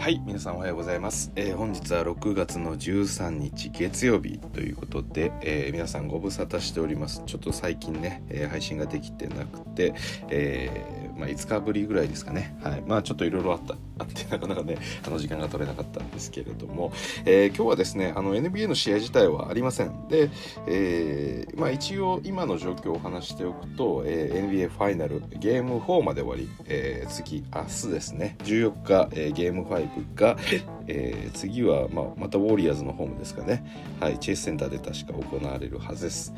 はい皆さんおはようございます、えー、本日は6月の13日月曜日ということで、えー、皆さんご無沙汰しております。ちょっと最近ね、えー、配信ができてなくて、えまあ、5日ぶりぐらいですかね。はい。まあちょっといろいろあった。あってなかなかねあの時間が取れなかったんですけれども、え今日はですねあの NBA の試合自体はありません。で、えまあ一応今の状況を話しておくと、え NBA ファイナルゲーム4まで終わり、え次明日ですね。14日、えゲーム5が、えー、次は、まあ、またウォリアーズのホームですかね、はい、チェイスセンターで確か行われるはずです。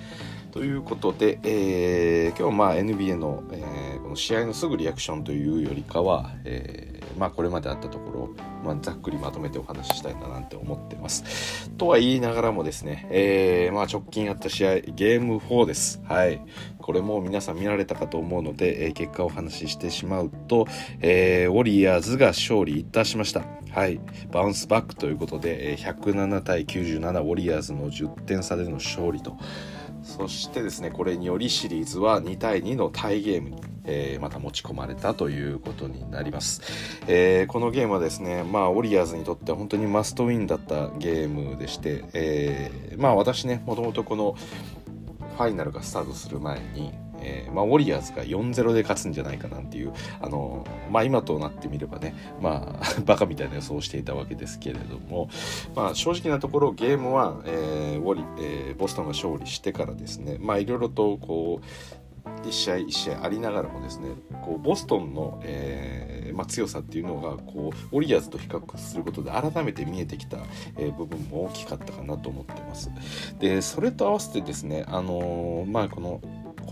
ということで、えー、今日はまあ NBA の、えー、この試合のすぐリアクションというよりかは、えー、まあ、これまであったところ、まあ、ざっくりまとめてお話ししたいななんて思ってます。とは言いながらもですね、えー、まあ、直近あった試合ゲーム4です。はい。これも皆さん見られたかと思うので、えー、結果をお話ししてしまうと、えー、ウォリアーズが勝利いたしました。はい。バウンスバックということで、107対97ウォリアーズの10点差での勝利と。そしてですね、これによりシリーズは2対2のタイゲームに、えー、また持ち込まれたということになります。えー、このゲームはですね、まあ、ウォリアーズにとっては本当にマストウィンだったゲームでして、えー、まあ私ね、もともとこのファイナルがスタートする前に、えー、まあ、ウォリアーズが4-0で勝つんじゃないかなんていう、あのまあ、今となってみればね、まあ、バカみたいな予想をしていたわけですけれども、まあ、正直なところゲームは、えー、ウォリえー、ボストンが勝利してからですね、まあ、いろいろとこう一試合一試合ありながらもですねこうボストンの、えーまあ、強さっていうのがこうウォリアーズと比較することで改めて見えてきた、えー、部分も大きかったかなと思ってます。でそれと合わせてですね、あのー、まあ、この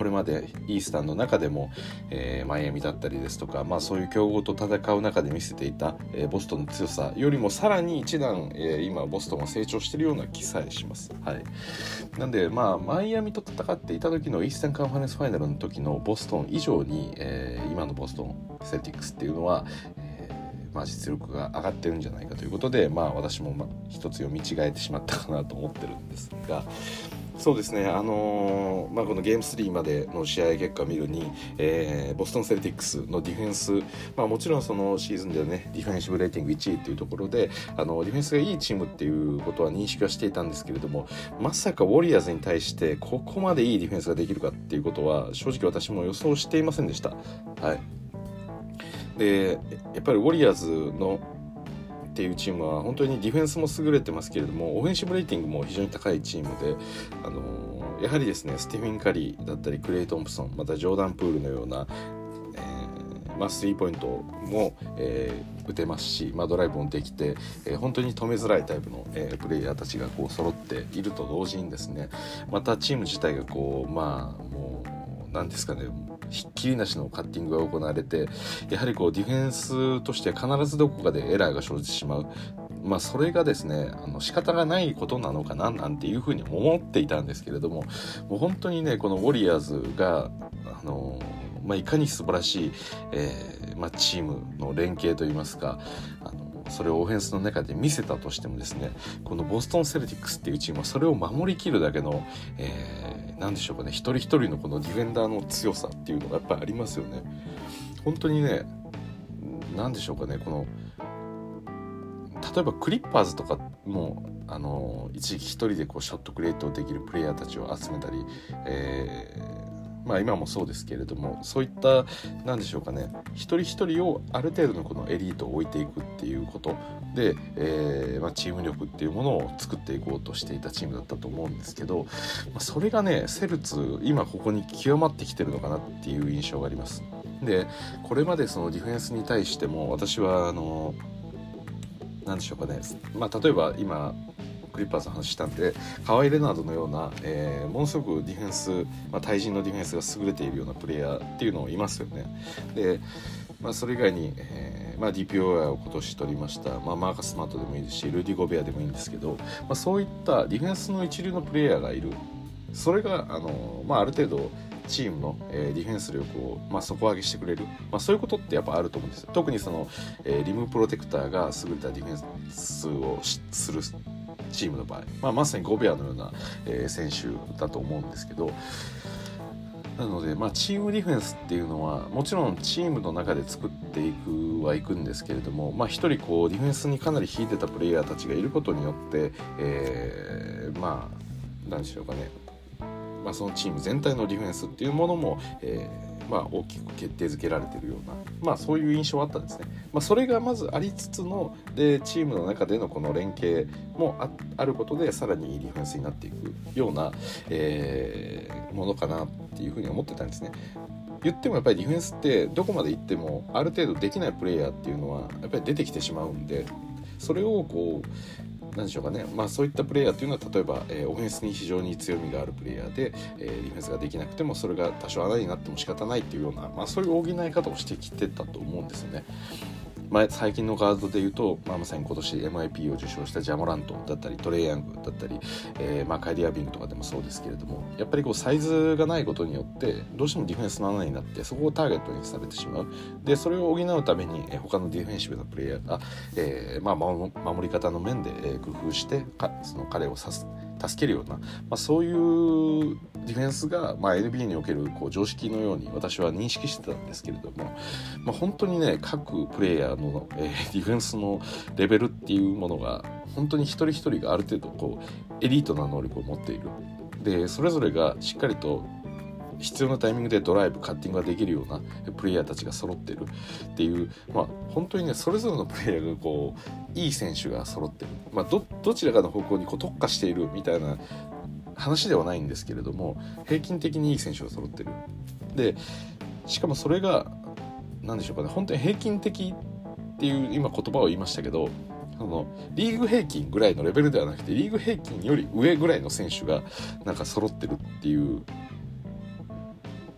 これまでイースタンの中でも、えー、マイアミだったりですとか、まあ、そういう強豪と戦う中で見せていた、えー、ボストンの強さよりもさらに一段、えー、今ボストンは成長しているような気さえします。はい、なんで、まあ、マイアミと戦っていた時のイースタンカンファレンスファイナルの時のボストン以上に、えー、今のボストンセルティックスっていうのは、まあ、実力が上がってるんじゃないかということで、まあ、私もまあ一つ読み違えてしまったかなと思ってるんですが、そうですね、あのー、まあ、このゲーム3までの試合結果を見るに、えー、ボストン・セルティックスのディフェンス、まあ、もちろんそのシーズンでねディフェンシブレーティング1位というところであのディフェンスがいいチームっていうことは認識はしていたんですけれどもまさかウォリアーズに対してここまでいいディフェンスができるかっていうことは正直私も予想していませんでした。はい、でやっぱりウォリアーズのっていうチームは本当にディフェンスも優れてますけれどもオフェンシブレーティングも非常に高いチームで、あのー、やはりですねスティフィン・カリーだったりクレイ・トンプソンまたジョーダン・プールのような、えーまあ、スリーポイントも、えー、打てますし、まあ、ドライブもできて、えー、本当に止めづらいタイプの、え、プレイヤーたちがこう揃っていると同時にですねまたチーム自体がこうまあもう何ですかねひっきりなしのカッティングが行われてやはりこうディフェンスとして必ずどこかでエラーが生じてしまう。まあそれがですね、あの仕方がないことなのかななんていうふうに思っていたんですけれども、もう本当にね、このウォリアーズが、あの、まあ、いかに素晴らしい、えー、まあ、チームの連携といいますか、あ、それをオフェンスの中で見せたとしてもですね、このボストン・セルティックスっていうチームはそれを守りきるだけの、えー何でしょうかね一人一人のこのディフェンダーの強さっていうのがやっぱりありますよね。本当にね何でしょうかねこの例えばクリッパーズとかもあの一時期一人でこうショットクリエイトできるプレイヤーたちを集めたり、えー、まあ今もそうですけれどもそういった何でしょうかね一人一人をある程度のこのエリートを置いていくっていうことで、えー、まあ、チーム力っていうものを作っていこうとしていたチームだったと思うんですけど、まあ、それがねセルツ今ここに極まってきてるのかなっていう印象があります。でこれまでそのディフェンスに対しても私はあの何でしょうかね、まあ、例えば今クリッパーズの話したんでカワイ・レナードのような、えー、ものすごくディフェンス、まあ、対人のディフェンスが優れているようなプレイヤーっていうのもいますよね。で、まあ、それ以外に、えーまあ、DPOI を今年取りました、まあ、マーカス・マートでもいいですしルディ・ゴベアでもいいんですけど、まあ、そういったディフェンスの一流のプレイヤーがいる。それがあの、まあ、ある程度チームの、えー、ディフェンス力を、まあ、底上げしてくれる、まあ、そういうことってやっぱあると思うんですよ。特にその、えー、リムプロテクターが優れたディフェンスをするチームの場合、まあ、まさにゴベアのような、えー、選手だと思うんですけど。なので、まあ、チームディフェンスっていうのはもちろんチームの中で作っていくはいくんですけれども、まあ、一人こうディフェンスにかなり引いてたプレイヤーたちがいることによって、えー、まあ何でしょうかね、まあ、そのチーム全体のディフェンスっていうものも、えーまあ、大きく決定づけられてるような、まあ、そういう印象はあったんですね。まあ、それがまずありつつのでチームの中でのこの連携もあることでさらにいいディフェンスになっていくような、えー、ものかなっていうふうに思ってたんですね。言ってもやっぱりディフェンスってどこまで行ってもある程度できないプレイヤーっていうのはやっぱり出てきてしまうんでそれをこう何でしょうかね、まあ、そういったプレイヤーというのは例えば、えー、オフェンスに非常に強みがあるプレイヤーで、えー、ディフェンスができなくてもそれが多少穴になっても仕方ないっていうような、まあ、そういう補い方をしてきてたと思うんですよね。ま、最近のガードで言うと、まあ、まさに今年 MIP を受賞したジャモラントだったりトレイヤングだったり、えー、まあ、カイリアビングとかでもそうですけれどもやっぱりこうサイズがないことによってどうしてもディフェンスの穴になってそこをターゲットにされてしまう。でそれを補うために、えー、他のディフェンシブなプレイヤーが、えーまあ、守り方の面で、え、工夫してかその彼を指す。助けるような、まあ、そういうディフェンスが、まあ、NBA におけるこう常識のように私は認識してたんですけれども、まあ、本当にね各プレイヤーの、えー、ディフェンスのレベルっていうものが本当に一人一人がある程度こうエリートな能力を持っている。でそれぞれがしっかりと必要なタイミングでドライブカッティングができるようなプレイヤーたちが揃ってる。っていう、まあ、本当にねそれぞれのプレイヤーがこういい選手が揃ってる、まあ、どどちらかの方向にこう特化しているみたいな話ではないんですけれども平均的にいい選手が揃ってる。でしかもそれが何でしょうかね本当に平均的っていう今言葉を言いましたけどそのリーグ平均ぐらいのレベルではなくてリーグ平均より上ぐらいの選手がなんか揃ってるっていう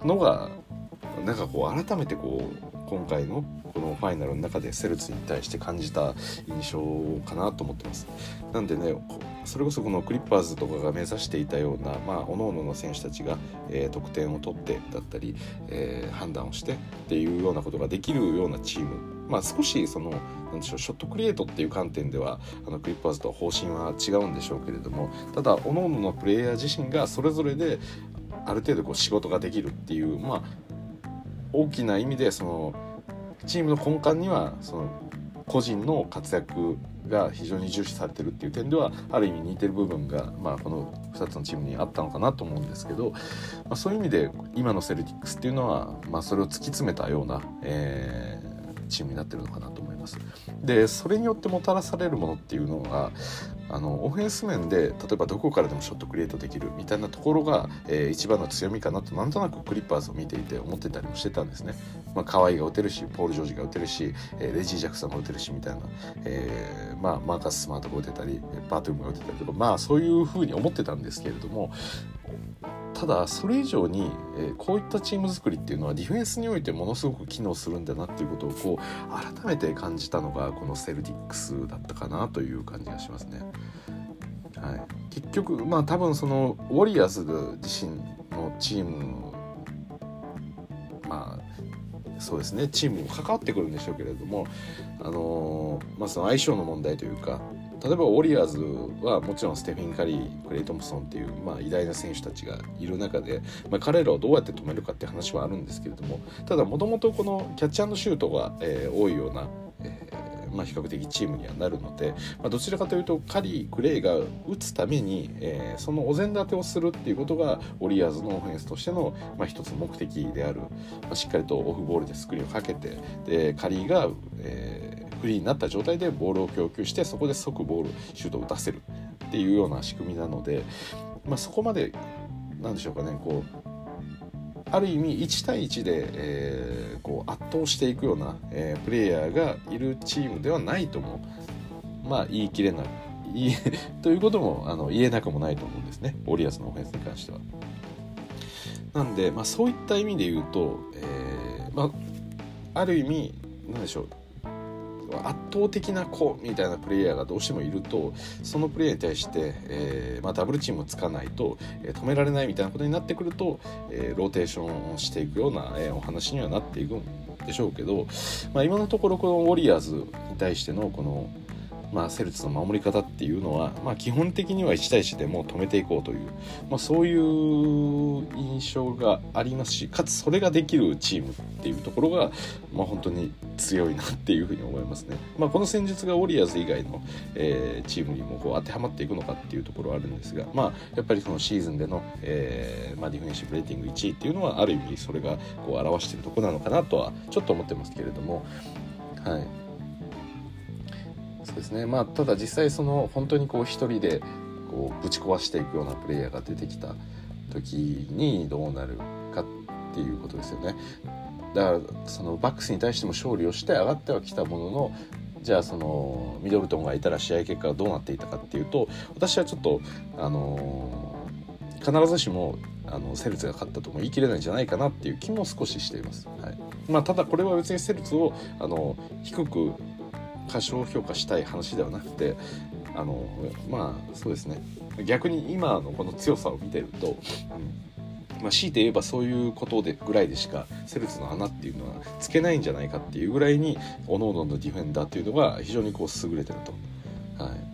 のがなんかこう改めてこう今回のこのファイナルの中でセルツに対して感じた印象かなと思ってます。なんでねそれこそこのクリッパーズとかが目指していたような、まあ、各々の選手たちが、えー、得点を取ってだったり、えー、判断をしてっていうようなことができるようなチーム、まあ、少しそのなんでしょうショットクリエイトっていう観点ではあのクリッパーズと方針は違うんでしょうけれどもただ各々のプレイヤー自身がそれぞれである程度こう仕事ができるっていう、まあ、大きな意味でそのチームの根幹にはその個人の活躍が非常に重視されてるっていう点ではある意味似てる部分が、まあ、この2つのチームにあったのかなと思うんですけど、まあ、そういう意味で今のセルティックスっていうのは、まあ、それを突き詰めたような、えー、チームになってるのかなと思います。でそれによってもたらされるものっていうのがあのオフェンス面で例えばどこからでもショットクリエイトできるみたいなところが、えー、一番の強みかなとなんとなくクリッパーズを見ていて思ってたりもしてたんですね。まあ、河合が打てるしポール・ジョージが打てるし、えー、レジー・ジャクソンが打てるしみたいな、えー、まあ、マーカス・スマートが打てたりバートゥームが打てたりとかまあそういうふうに思ってたんですけれどもただそれ以上に、え、こういったチーム作りっていうのはディフェンスにおいてものすごく機能するんだなっていうことをこう改めて感じたのがこのセルティックスだったかなという感じがしますね。はい、結局まあ多分そのウォリアーズ自身のチームまあそうですねチームに関わってくるんでしょうけれどもあの、まあその相性の問題というか例えばウォリアーズはもちろんステフィン・カリークレイ・トムソンっていう、まあ、偉大な選手たちがいる中で、まあ、彼らをどうやって止めるかって話はあるんですけれどもただもともとこのキャッチシュートが、えー、多いような、えーまあ、比較的チームにはなるので、まあ、どちらかというとカリー、クレイが打つために、えー、そのお膳立てをするっていうことがウォリアーズのオフェンスとしての、まあ、一つ目的である、まあ、しっかりとオフボールでスクリーンをかけてでカリーが、えー、フリーになった状態でボールを供給してそこで即ボールシュートを打たせるっていうような仕組みなので、まあ、そこまでなんでしょうかねこうある意味1対1で、えー、こう圧倒していくような、えー、プレイヤーがいるチームではないともまあ言い切れない ということもあの言えなくもないと思うんですねオリアスのオフェンスに関しては。なんで、まあ、そういった意味で言うと、えーまあ、ある意味何でしょう圧倒的な子みたいなプレイヤーがどうしてもいるとそのプレイヤーに対して、えーまあ、ダブルチームをつかないと、えー、止められないみたいなことになってくると、えー、ローテーションをしていくような、えー、お話にはなっていくんでしょうけど、まあ、今のところこのウォリアーズに対してのこのまあ、セルツの守り方っていうのは、まあ、基本的には1対1でもう止めていこうという、まあ、そういう印象がありますしかつそれができるチームっていうところが、まあ、本当に強いなっていうふうに思いますね。まあ、この戦術がウォリアーズ以外の、えー、チームにもこう当てはまっていくのかっていうところはあるんですが、まあ、やっぱりそのシーズンでの、えーまあ、ディフェンシブレーティング1位っていうのはある意味それがこう表しているところなのかなとはちょっと思ってますけれども。はいそうですねまあただ実際その本当にこう一人でこうぶち壊していくようなプレイヤーが出てきた時にどうなるかっていうことですよね。だからそのバックスに対しても勝利をして上がってはきたもののじゃあそのミドルトンがいたら試合結果がどうなっていたかっていうと私はちょっとあのー、必ずしもあのセルツが勝ったとも言い切れないんじゃないかなっていう気も少ししています。はいまあ、ただこれは別にセルツをあの低く過小評価したい話ではなくてあのまあそうですね逆に今のこの強さを見てると、うんまあ、強いて言えばそういうことでぐらいでしかセルツの穴っていうのはつけないんじゃないかっていうぐらいに各々ののディフェンダーっていうのが非常にこう優れてると。はい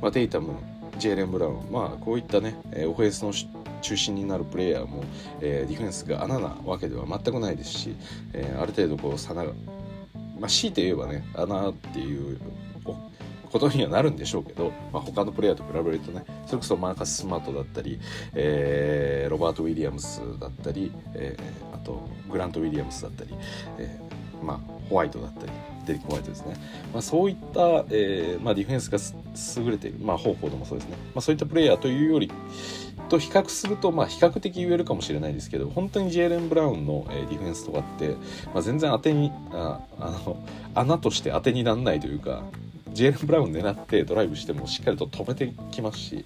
まあ、テイタムジェイレン・ブラウンまあこういったねオフェンスの中心になるプレイヤーも、えー、ディフェンスが穴なわけでは全くないですし、えー、ある程度こう差がまあ、強いて言えばね穴っていうことにはなるんでしょうけど、まあ、他のプレイヤーと比べるとねそれこそマーカス・スマートだったり、えー、ロバート・ウィリアムスだったり、えー、あとグラント・ウィリアムスだったり、えー、まあ、ホワイトだったりデリック・ホワイトですね、まあ、そういった、えーまあ、ディフェンスが優れている、まあ、ホーフォードもそうですね、まあ、そういったプレイヤーというよりと比較すると、まあ、比較的言えるかもしれないですけど本当にジェイレン・ブラウンの、えディフェンスとかって、まあ、全然当てにああの穴として当てにならないというかジェイレン・ブラウン狙ってドライブしてもしっかりと止めてきますし、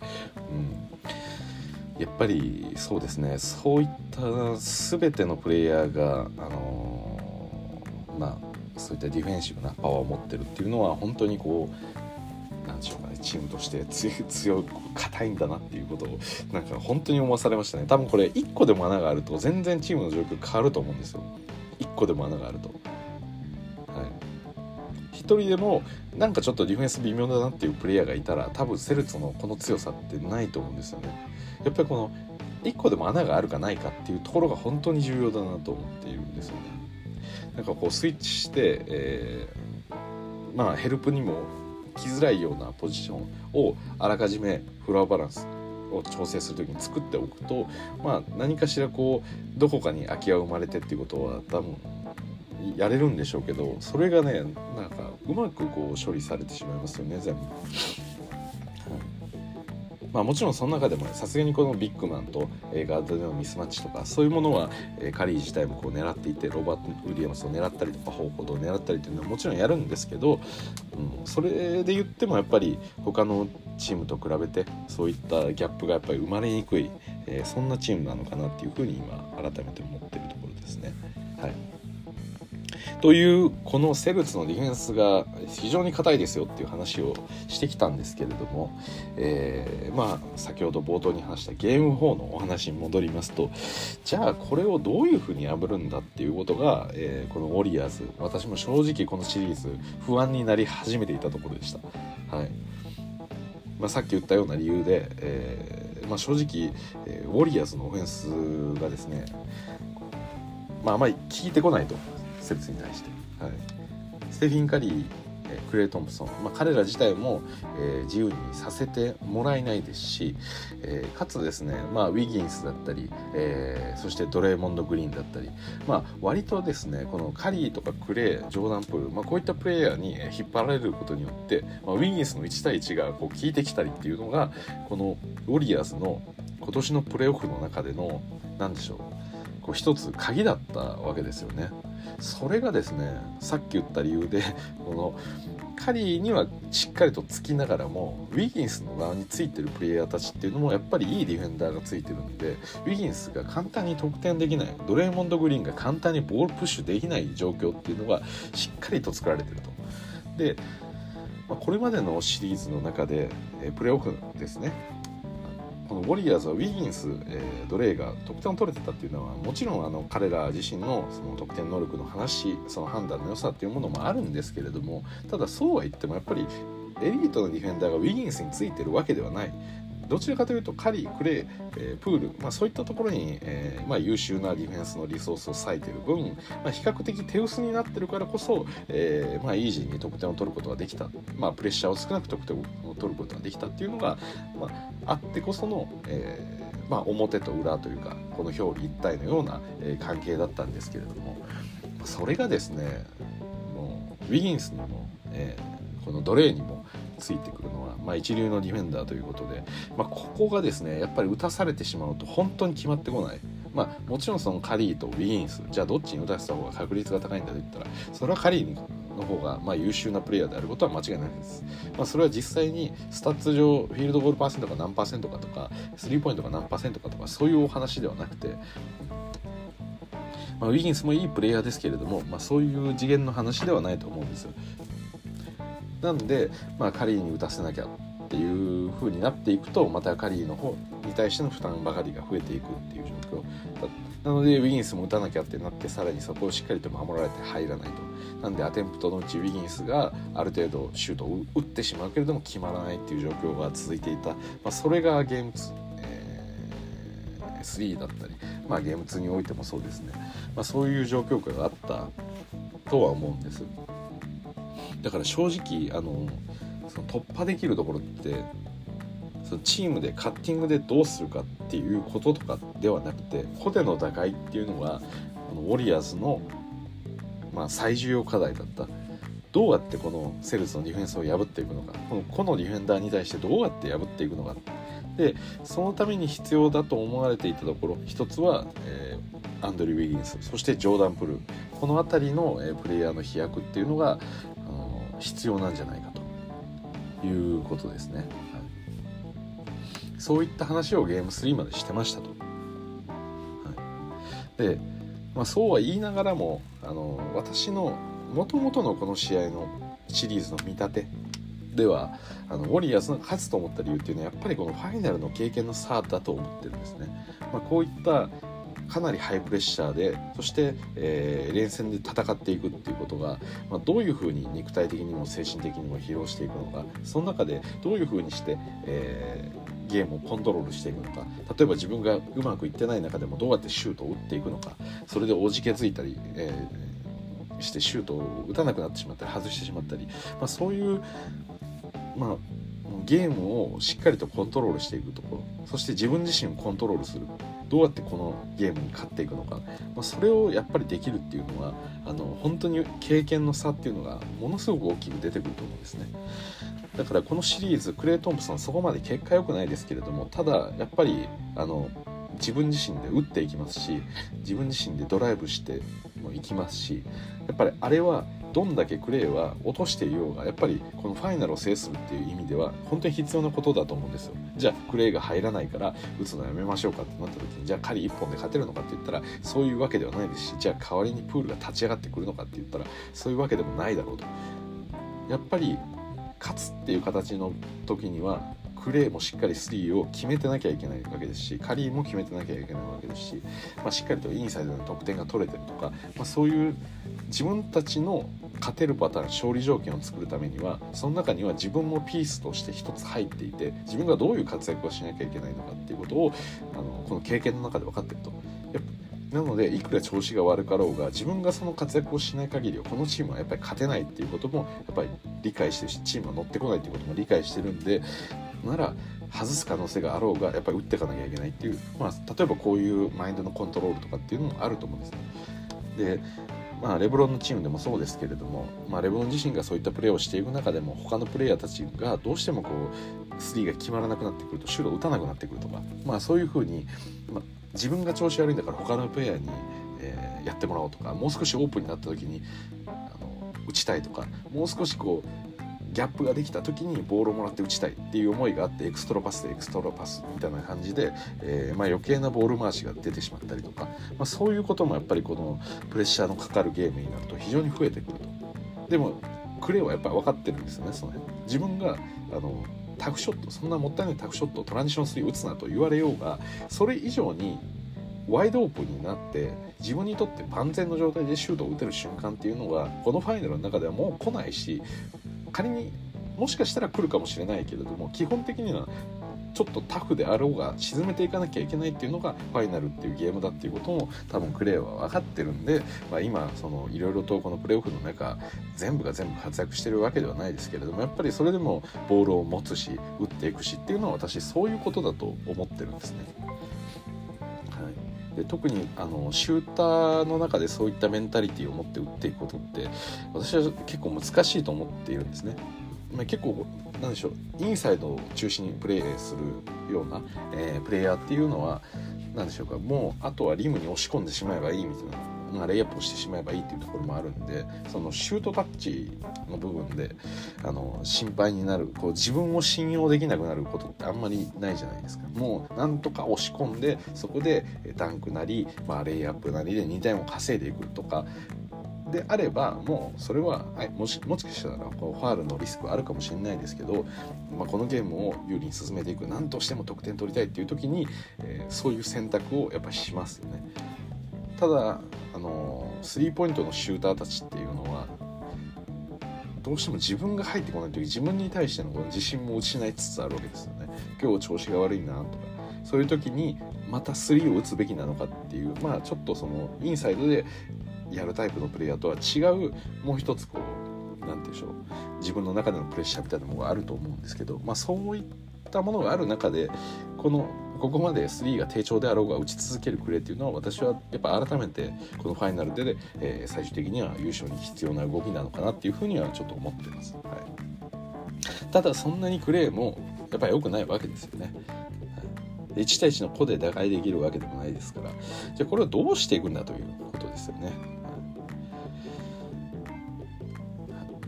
うん、やっぱりそうですね。そういった全てのプレイヤーが、あの、まあ、そういったディフェンシブなパワーを持ってるっていうのは本当にこうなんでしょうかねチームとして強い硬いんだなっていうことをなんか本当に思わされましたね多分これ1個でも穴があると全然チームの状況変わると思うんですよ1個でも穴があると。1人でもなんかちょっとディフェンス微妙だなっていうプレイヤーがいたら多分セルツのこの強さってないと思うんですよね。やっぱりこの1個でも穴があるかないかっていうところが本当に重要だなと思っているんですよね。なんかこうスイッチして、えー、まあヘルプにもきづらいようなポジションをあらかじめフロアバランスを調整する時に作っておくと、まあ、何かしらこうどこかに空きが生まれてっていうことは多分やれるんでしょうけどそれがねなんかうまくこう処理されてしまいますよね全部。まあ、もちろんその中でもさすがにこのビッグマンと、えー、ガードでのミスマッチとかそういうものは、えー、カリー自体もこう狙っていてロバート・ウィリアムスを狙ったりとか方法を狙ったりというのはもちろんやるんですけど、うん、それで言ってもやっぱり他のチームと比べてそういったギャップがやっぱり生まれにくい、えー、そんなチームなのかなっていうふうに今改めて思ってるところですね。というこのセルツのディフェンスが非常に硬いですよっていう話をしてきたんですけれども、えー、まあ先ほど冒頭に話したゲーム4のお話に戻りますとじゃあこれをどういうふうに破るんだっていうことが、えー、このウォリアーズ私も正直このシリーズ不安になり始めていたところでした。はいまあ、さっき言ったような理由で、えーまあ、正直、え、ウォリアーズのオフェンスがですねまあ、あまり効いてこないとセルツに対して、はい、ステフィン・カリークレイ・トンプソン、まあ、彼ら自体も、えー、自由にさせてもらえないですし、えー、かつですね、まあ、ウィギンスだったり、えー、そしてドレーモンド・グリーンだったり、まあ、割とですねこのカリーとかクレイジョーダン・プール、まあ、こういったプレイヤーに引っ張られることによって、まあ、ウィギンスの1対1がこう効いてきたりっていうのがこのウォリアーズの今年のプレーオフの中での何でしょうこう一つ鍵だったわけですよね。それがですねさっき言った理由で このカリーにはしっかりとつきながらもウィギンスの側についてるプレイヤーたちっていうのもやっぱりいいディフェンダーがついてるんでウィギンスが簡単に得点できないドレーモンド・グリーンが簡単にボールプッシュできない状況っていうのがしっかりと作られてると。で、ま、これまでのシリーズの中で、プレーオフですねこのウォリアーズはウィギンス、えー、ドレイが得点を取れてたっていうのはもちろんあの彼ら自身のその得点能力の話その判断の良さっていうものもあるんですけれどもただそうは言ってもやっぱりエリートのディフェンダーがウィギンスについてるわけではない。どちらかというとカリークレー、えー、プール、まあ、そういったところに、えーまあ、優秀なディフェンスのリソースを割いてる分、まあ、比較的手薄になってるからこそ、えーまあ、イージーに得点を取ることができた、まあ、プレッシャーを少なく得点を取ることができたっていうのが、まあ、あってこその、えーまあ、表と裏というかこの表裏一体のような、関係だったんですけれどもそれがですねもうウィギンスにも、えー、このドレーにもついてくるのは、まあ、一流のディフェンダーということで、まあ、ここがですねやっぱり打たされてしまうと本当に決まってこない。まあ、もちろんそのカリーとウィギンスじゃあどっちに打たせた方が確率が高いんだと言ったらそれはカリーの方がまあ優秀なプレイヤーであることは間違いないです、まあ、それは実際にスタッツ上フィールドゴールパーセントが何パーセントかとかスリーポイントが何パーセントかとかそういうお話ではなくてまあ、ウィギンスもいいプレイヤーですけれども、まあ、そういう次元の話ではないと思うんですよ。なんで、まあ、カリーに打たせなきゃっていう風になっていくとまたカリーの方に対しての負担ばかりが増えていくっていう状況なのでウィギンスも打たなきゃってなってさらにそこをしっかりと守られて入らないと。なんでアテンプトのうちウィギンスがある程度シュートを打ってしまうけれども決まらないっていう状況が続いていた、まあ、それがゲーム2、えー、3だったり、まあ、ゲーム2においてもそうですね、まあ、そういう状況下があったとは思うんです。だから正直あのその突破できるところってそのチームでカッティングでどうするかっていうこととかではなくて個での打開っていうのがこのウォリアーズの、まあ、最重要課題だった。どうやってこのセルスのディフェンスを破っていくのか。この個のディフェンダーに対してどうやって破っていくのか。でそのために必要だと思われていたところ一つは、えー、アンドリュー・ウィギンスそしてジョーダン・プルー。この辺りの、えー、プレイヤーの飛躍っていうのが必要なんじゃないかということですね、はい、そういった話をゲーム3までしてましたと、はい、で、まあ、そうは言いながらもあの私のもともとのこの試合のシリーズの見立てではあのウォリアーズが勝つと思った理由っていうのはやっぱりこのファイナルの経験の差だと思ってるんですね。まあ、こういったかなりハイプレッシャーでそして、えー、連戦で戦っていくっていうことが、まあ、どういうふうに肉体的にも精神的にも疲労していくのかその中でどういうふうにして、えー、ゲームをコントロールしていくのか例えば自分がうまくいってない中でもどうやってシュートを打っていくのかそれでおじけづいたり、えー、してシュートを打たなくなってしまったり外してしまったり、まあ、そういう、まあ、ゲームをしっかりとコントロールしていくところそして自分自身をコントロールする。どうやってこのゲームに勝っていくのか、まあ、それをやっぱりできるっていうのはあの本当に経験の差っていうのがものすごく大きく出てくると思うんですね。だからこのシリーズクレイ・トンプソンそこまで結果良くないですけれどもただやっぱりあの自分自身で打っていきますし自分自身でドライブしてもいきますしやっぱりあれはどんだけクレイは落としていようがやっぱりこのファイナルを制するっていう意味では本当に必要なことだと思うんですよ。じゃあクレイが入らないから打つのやめましょうかってなった時にじゃあ狩り1本で勝てるのかって言ったらそういうわけではないですしじゃあ代わりにプールが立ち上がってくるのかって言ったらそういうわけでもないだろうと。やっぱり勝つっていう形の時にはクレーもしっかり3を決めてなきゃいけないわけですしカリーも決めてなきゃいけないわけですし、まあ、しっかりとインサイドの得点が取れてるとか、まあ、そういう自分たちの勝てるパターン勝利条件を作るためにはその中には自分もピースとして一つ入っていて自分がどういう活躍をしなきゃいけないのかっていうことをあのこの経験の中で分かってると。なのでいくら調子が悪かろうが自分がその活躍をしない限りはこのチームはやっぱり勝てないっていうこともやっぱり理解してるしチームは乗ってこないっていうことも理解してるんでなら外す可能性があろうがやっぱり打っていかなきゃいけないっていう、まあ、例えばこういうマインドのコントロールとかっていうのもあると思うんですね。でまあ、レブロンのチームでもそうですけれども、まあ、レブロン自身がそういったプレーをしていく中でも他のプレイヤーたちがどうしてもこうスリーが決まらなくなってくるとシュートを打たなくなってくるとか、まあ、そういうふうに、まあ、自分が調子悪いんだから他のプレイヤーに、えー、やってもらおうとかもう少しオープンになった時にあの打ちたいとかもう少しこうギャップができた時にボールをもらって打ちたいっていう思いがあってエクストラパスでエクストラパスみたいな感じで、えー、まあ、余計なボール回しが出てしまったりとか、まあ、そういうこともやっぱりこのプレッシャーのかかるゲームになると非常に増えてくると。でもクレイはやっぱ分かってるんですよねその辺自分があのタフショットそんなもったいないタフショットトランジション3打つなと言われようがそれ以上にワイドオープンになって自分にとって万全の状態でシュートを打てる瞬間っていうのがこのファイナルの中ではもう来ないし仮にもしかしたら来るかもしれないけれども基本的にはちょっとタフであろうが沈めていかなきゃいけないっていうのがファイナルっていうゲームだっていうことも多分クレイは分かってるんで、まあ、今そのいろいろとこのプレーオフの中全部が全部活躍してるわけではないですけれどもやっぱりそれでもボールを持つし打っていくしっていうのは私そういうことだと思ってるんですね。で特にあのシューターの中でそういったメンタリティーを持って打っていくことって私は結構難しいと思っているんですね。まあ、結構なんでしょうインサイドを中心にプレーするような、えー、プレイヤーっていうのは何でしょうかもうあとはリムに押し込んでしまえばいいみたいな。まあ、レイアップをしてしまえばいいっていうところもあるんでそのシュートタッチの部分であの心配になるこう自分を信用できなくなることってあんまりないじゃないですかもうなんとか押し込んでそこでダンクなり、まあ、レイアップなりで2点を稼いでいくとかであればもうそれは、はい、もしもしかしたらこうファールのリスクはあるかもしれないですけど、まあ、このゲームを有利に進めていく何としても得点取りたいっていう時に、えー、そういう選択をやっぱりしますよね。ただあのスリーポイントのシューターたちっていうのはどうしても自分が入ってこない時自分に対してのこの自信も失いつつあるわけですよね。今日調子が悪いなとかそういう時にまた3を打つべきなのかっていうまあちょっとそのインサイドでやるタイプのプレイヤーとは違うもう一つこう何て言うんでしょう自分の中でのプレッシャーみたいなものがあると思うんですけど、まあ、そういったものがある中でこのここまで3が低調であろうが打ち続けるクレーっていうのは私はやっぱ改めてこのファイナルで、えー、最終的には優勝に必要な動きなのかなっていうふうにはちょっと思ってます。はい、ただそんなにクレーもやっぱり良くないわけですよね。1対1の個で打開できるわけでもないですからじゃあこれをどうしていくんだということですよね。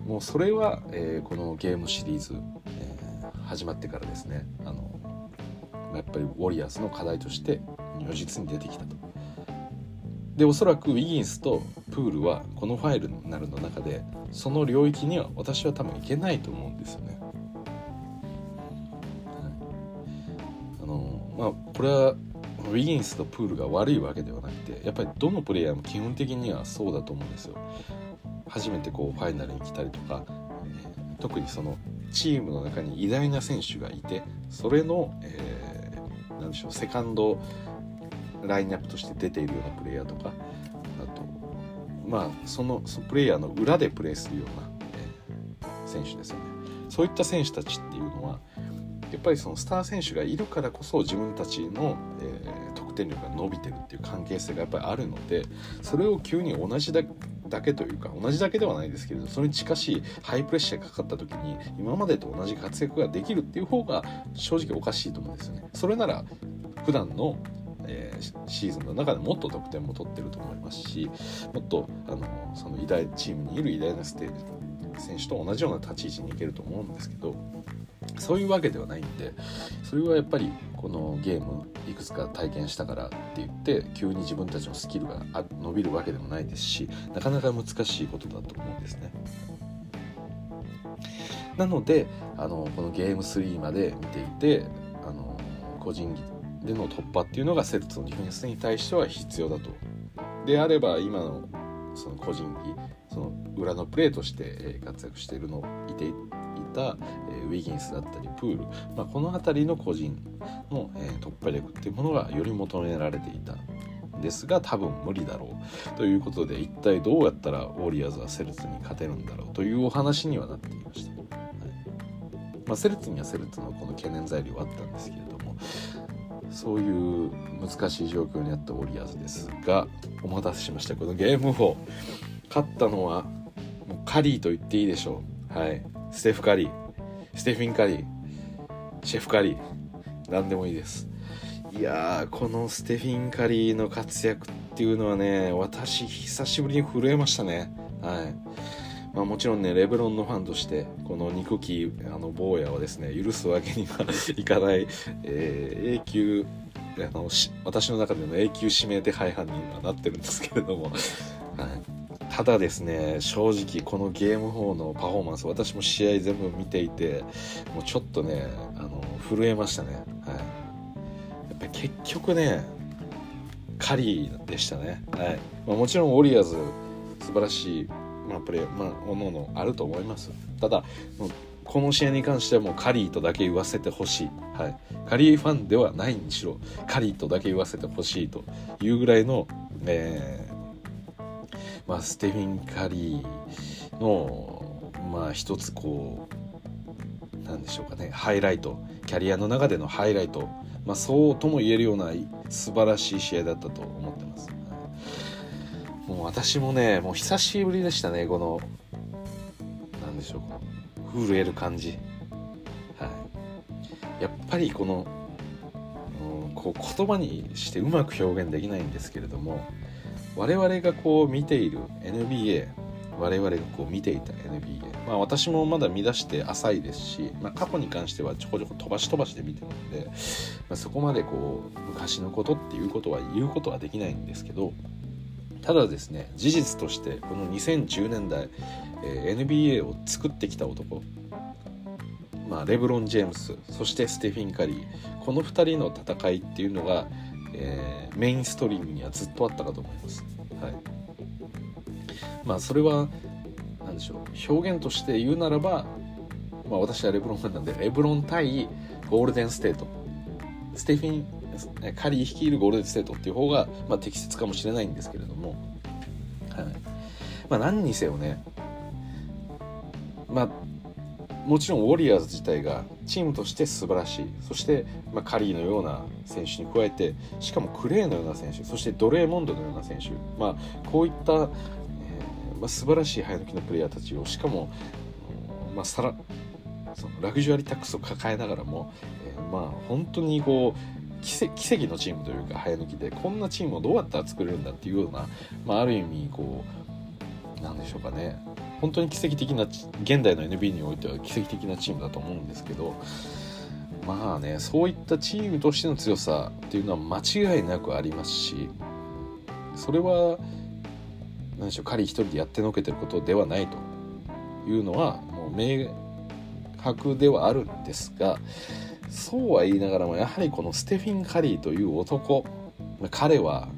もうそれは、えー、このゲームシリーズ、えー、始まってからですねあのやっぱりウォリアーズの課題として如実に出てきたと。でおそらくウィギンスとプールはこのファイルになるの中でその領域には私は多分いけないと思うんですよね。あのまあこれはウィギンスとプールが悪いわけではなくてやっぱりどのプレイヤーも基本的にはそうだと思うんですよ。初めてこうファイナルに来たりとか、え、特にそのチームの中に偉大な選手がいてそれの、え何でしょうセカンドラインナップとして出ているようなプレイヤーとかあとまあそのプレイヤーの裏でプレーするような、え、選手ですよね。そういった選手たちっていうのはやっぱりそのスター選手がいるからこそ自分たちの、えー、得点力が伸びてるっていう関係性がやっぱりあるのでそれを急に同じだだけというか同じだけではないですけれどそれに近しいハイプレッシャーがかかった時に今までと同じ活躍ができるっていう方が正直おかしいと思うんですよね。それなら普段のえ、シーズンの中でもっと得点も取ってると思いますしもっとあのその偉大チームにいる偉大なステージ選手と同じような立ち位置にいけると思うんですけどそういうわけではないんでそれはやっぱりこのゲームいくつか体験したからって言って急に自分たちのスキルが伸びるわけでもないですしなかなか難しいことだと思うんですね。なのであのこのゲーム3まで見ていてあの個人での突破っていうのがセルツのディフェンスに対しては必要だと。であれば今のその個人技その裏のプレーとして活躍しているのいていた、えウィギンスだったりプール、まあ、この辺りの個人の、え突破力っていうものがより求められていたですが多分無理だろう。ということで一体どうやったらウォリアーズはセルツに勝てるんだろう？というお話にはなっていました、はい。まあ、セルツにはセルツのこの懸念材料はあったんですけれどもそういう難しい状況にあったウォリアーズですがお待たせしました。このゲームを勝ったのはもうカリーと言っていいでしょう。はい。ステフ・カリー、ステフィン・カリー、シェフ・カリー、何でもいいです。いやー、このステフィン・カリーの活躍っていうのはね、私、久しぶりに震えましたね。はい。まあ、もちろんね、レブロンのファンとして、この憎きあの坊やをですね、許すわけにはいかない、えー、永久あの私の中での永久指名手配犯にはなってるんですけれども、はい、ただですね正直このゲーム4のパフォーマンス私も試合全部見ていてもうちょっとねあの震えましたね、はい、やっぱり結局ねカリーでしたね、はい。まあ、もちろんウォリアーズ素晴らしい、まあ、プレー、まあ、おのおのあると思います。ただこの試合に関してはもうカリーとだけ言わせてほしい、はい、カリーファンではないにしろカリーとだけ言わせてほしいというぐらいの、えーまあ、ステフィン・カリーのまあ一つこうなんでしょうかねハイライトキャリアの中でのハイライト、まあ、そうとも言えるような素晴らしい試合だったと思ってます。もう私もねもう久しぶりでしたねこの何でしょう震える感じ、はい、やっぱりこの、こう言葉にしてうまく表現できないんですけれども我々がこう見ている NBA 我々がこう見ていた NBA まあ私もまだ見出して浅いですし、まあ、過去に関してはちょこちょこ飛ばし飛ばしで見てるので、まあ、そこまでこう昔のことっていうことは言うことはできないんですけどただですね事実としてこの2010年代、えー、NBA を作ってきた男まあ、レブロン・ジェームスそしてステフィン・カリーこの2人の戦いっていうのが、えー、メインストリームにはずっとあったかと思います。はい、まあそれは何でしょう表現として言うならば、まあ、私はレブロンファンなんでレブロン対ゴールデン・ステート。ステフィンカリー率いるゴールデンステートっていう方が、まあ、適切かもしれないんですけれども、はい。まあ、何にせよね、まあ、もちろんウォリアーズ自体がチームとして素晴らしい。そして、まあ、カリーのような選手に加えてしかもクレーのような選手。そしてドレーモンドのような選手、まあ、こういった、えーまあ、素晴らしい早抜きのプレイヤーたちをしかも、まあ、さらそのラグジュアリータックスを抱えながらも、えー、まあ本当にこう奇跡のチームというか早抜きでこんなチームをどうやったら作れるんだっていうような、まあ、ある意味こうなんでしょうかね。本当に奇跡的な現代の NBA においては奇跡的なチームだと思うんですけどまあねそういったチームとしての強さっていうのは間違いなくありますしそれは何でしょう彼一人でやってのけてることではないというのはもう明白ではあるんですがそうは言いながらもやはりこのステフィン・カリーという男彼は、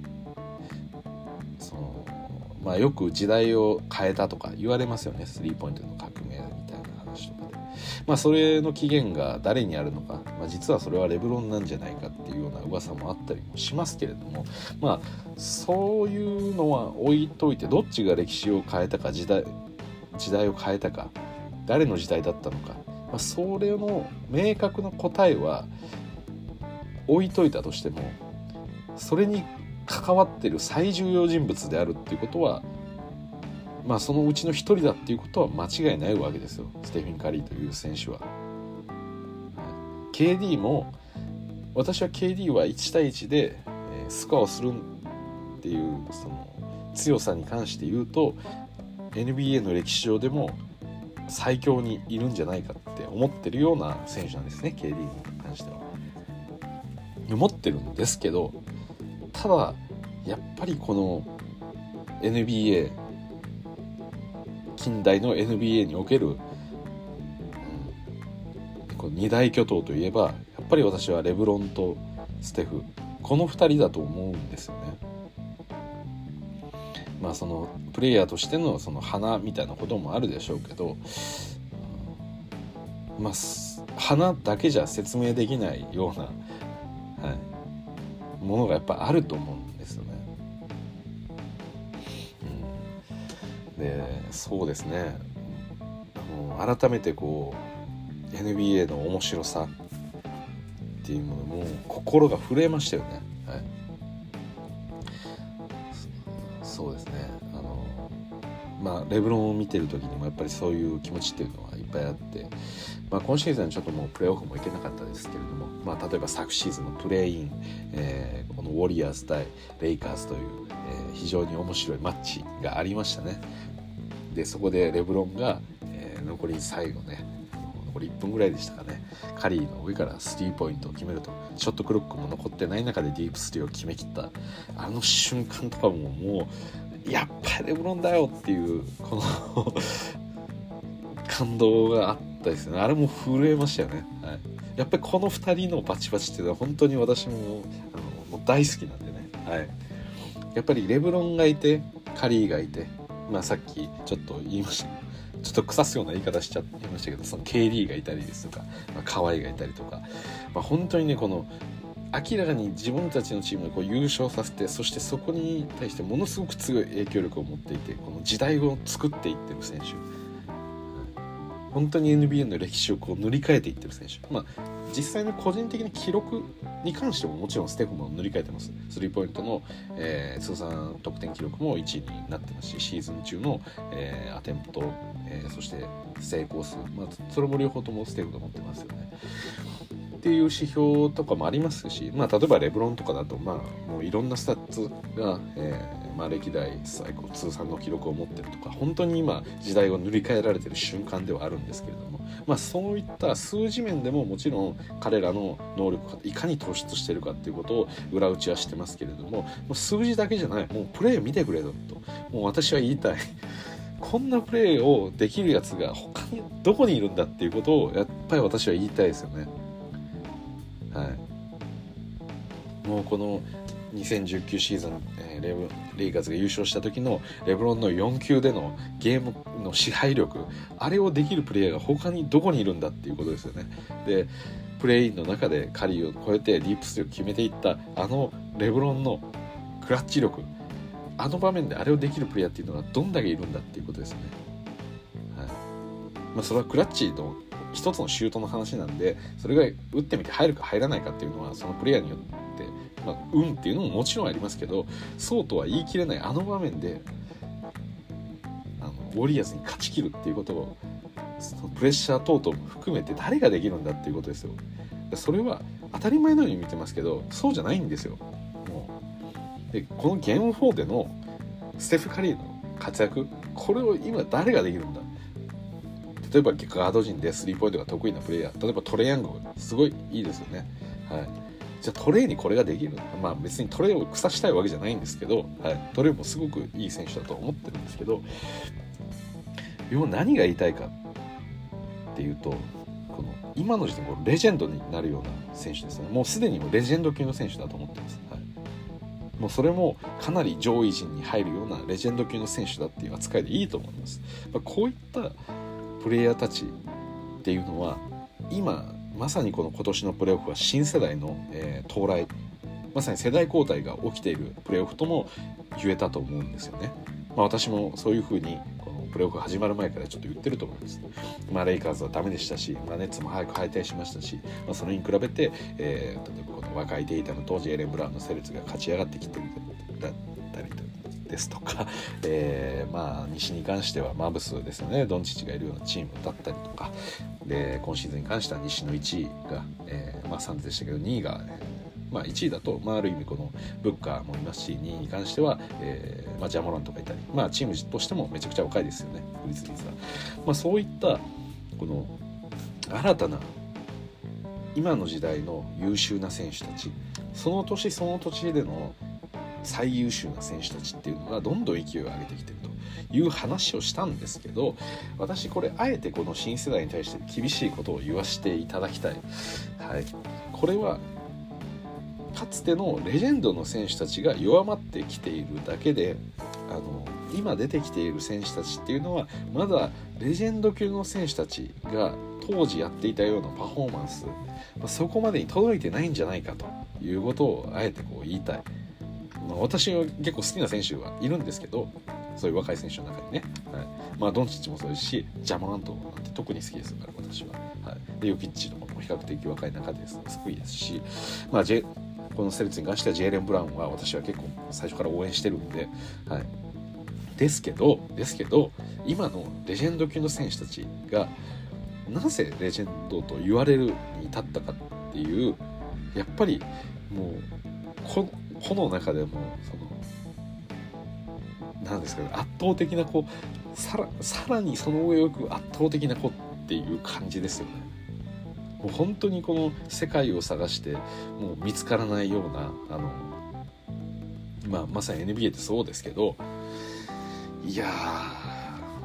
まあ、よく時代を変えたとか言われますよね。スリーポイントの革命みたいな話とかで、まあ、それの起源が誰にあるのか、まあ、実はそれはレブロンなんじゃないかっていうような噂もあったりもしますけれども。まあそういうのは置いといてどっちが歴史を変えたか時代時代を変えたか誰の時代だったのか。まあ、それの明確な答えは置いといたとしてもそれに関わってる最重要人物であるっていうことはまあそのうちの一人だっていうことは間違いないわけですよステフィン・カリーという選手は。KD も私は KD は1対1でスコアをするっていうその強さに関して言うと NBA の歴史上でも最強にいるんじゃないかって思ってるような選手なんですね KD に関しては。思ってるんですけどただやっぱりこの NBA 近代の NBA における、うん、こ二大巨頭といえばやっぱり私はレブロンとステフこの2人だと思うんですよね。まあそのプレイヤーとしてのその花みたいなこともあるでしょうけど、まあ花だけじゃ説明できないような、はい、ものがやっぱあると思うんですよね。うん、でそうですねあの改めてこう NBA の面白さっていうものも心が震えましたよね。はいそうですねあのまあレブロンを見てる時にもやっぱりそういう気持ちっていうのはぱいあって、まあ、今シーズンちょっともうプレーオフもいけなかったですけれども、まあ、例えば昨シーズンのプレーイン、えー、このウォリアーズ対レイカーズという、えー、非常に面白いマッチがありましたね。でそこでレブロンが、えー、残り最後ね残り1分ぐらいでしたかね。カリーの上からスリーポイントを決めるとショットクロックも残ってない中でディープスリーを決めきった。あの瞬間とかももうやっぱりレブロンだよっていうこの感動があったですね。あれも震えましたよね、はい、やっぱりこの2人のバチバチっていうのは本当に私もあのもう大好きなんでね、はい、やっぱりレブロンがいてカリーがいて、まあ、さっきちょっと言いました。ちょっと腐すような言い方しちゃいましたけどその KD がいたりですとか、まあ、河合がいたりとか、まあ、本当にねこの明らかに自分たちのチームをこう優勝させてそしてそこに対してものすごく強い影響力を持っていてこの時代を作っていってる選手。本当に NBA の歴史をこう塗り替えていってる選手。まあ実際の個人的な記録に関してももちろんステフも塗り替えてます。スリーポイントの、えー、通算得点記録も1位になってますしシーズン中の、えー、アテンプト、えー、そして成功数、まあ、それも両方ともステフが持ってますよね。っていう指標とかもありますし、まあ、例えばレブロンとかだと、まあ、もういろんなスタッツが、えーまあ、歴代最高通算の記録を持ってるとか本当に今時代を塗り替えられてる瞬間ではあるんですけれども、まあ、そういった数字面でももちろん彼らの能力がいかに突出してるかっていうことを裏打ちはしてますけれどももう数字だけじゃないもうプレー見てくれよともう私は言いたい。こんなプレーをできるやつが他にどこにいるんだっていうことをやっぱり私は言いたいですよね。はい、もうこの2019シーズン、えー、レブレイカーズが優勝した時のレブロンの4球でのゲームの支配力あれをできるプレイヤーが他にどこにいるんだっていうことですよね。でプレインの中でカリーを超えてディープスを決めていったあのレブロンのクラッチ力あの場面であれをできるプレイヤーっていうのがどんだけいるんだっていうことですね。はいまあ、それはクラッチの一つのシュートの話なんでそれが打ってみて入るか入らないかっていうのはそのプレイヤーによって、まあ、運っていうのももちろんありますけどそうとは言い切れないあの場面であのウォリアーズに勝ちきるっていうことをそのプレッシャー等々も含めて誰ができるんだっていうことですよ。それは当たり前のように見てますけどそうじゃないんですよ。もうでこのゲーム4でのステフ・カリーの活躍これを今誰ができるんだ例えばガード陣でスリーポイントが得意なプレイヤー例えばトレイヤングすごいいいですよね。はい。じゃあトレイにこれができる？まあ別にトレイを腐したいわけじゃないんですけど、はい、トレイもすごくいい選手だと思ってるんですけど要は何が言いたいかっていうとこの今の時点でレジェンドになるような選手ですね。もうすでにレジェンド級の選手だと思ってます、はい、もうそれもかなり上位陣に入るようなレジェンド級の選手だっていう扱いでいいと思います、まあ、こういったプレイヤーたちっていうのは今まさにこの今年のプレーオフは新世代の、えー、到来まさに世代交代が起きているプレーオフとも言えたと思うんですよね。まあ、私もそういうふうにこのプレーオフ始まる前からちょっと言ってると思います。まあ、レイカーズはダメでしたし、まあ、ネッツも早く敗退しましたし、まあ、それに比べて、えー、例えばこの若いデイタム当時エレン・ブラウンのセレツが勝ち上がってきてるだったりとですとか、えー、まあ西に関してはマブスですよねドンチッチがいるようなチームだったりとかで今シーズンに関しては西の1位が、えー、まあ3でしたけど2位が、まあ、1位だと、まあ、ある意味このブッカーもいますし2位に関しては、えーまあ、ジャモランとかいたり、まあ、チームとしてもめちゃくちゃ若いですよねグリズリーズは。まあ、そういったこの新たな今の時代の優秀な選手たちその年その年での最優秀な選手たちっていうのがどんどん勢いを上げてきてるという話をしたんですけど私これあえてこの新世代に対して厳しいことを言わせていただきたい、はい、これはかつてのレジェンドの選手たちが弱まってきているだけであの今出てきている選手たちっていうのはまだレジェンド級の選手たちが当時やっていたようなパフォーマンス、まあ、そこまでに届いてないんじゃないかということをあえてこう言いたい。まあ、私は結構好きな選手はいるんですけどそういう若い選手の中にね、はい。まあ、ドンチッチもそうですしジャマラントなんて特に好きですから私は、はい、でヨキッチのも比較的若い中ですごいですし、まあ、J、このセレッツに関してはジェイレン・ブラウンは私は結構最初から応援してるんで、はい、ですけどですけど今のレジェンド級の選手たちがなぜレジェンドと言われるに至ったかっていうやっぱりもうこ個の中でもその何ですかね圧倒的な子さらさらにその上を行く圧倒的な子っていう感じですよね。もう本当にこの世界を探してもう見つからないようなあの、まあ、まさに NBA ってそうですけどいや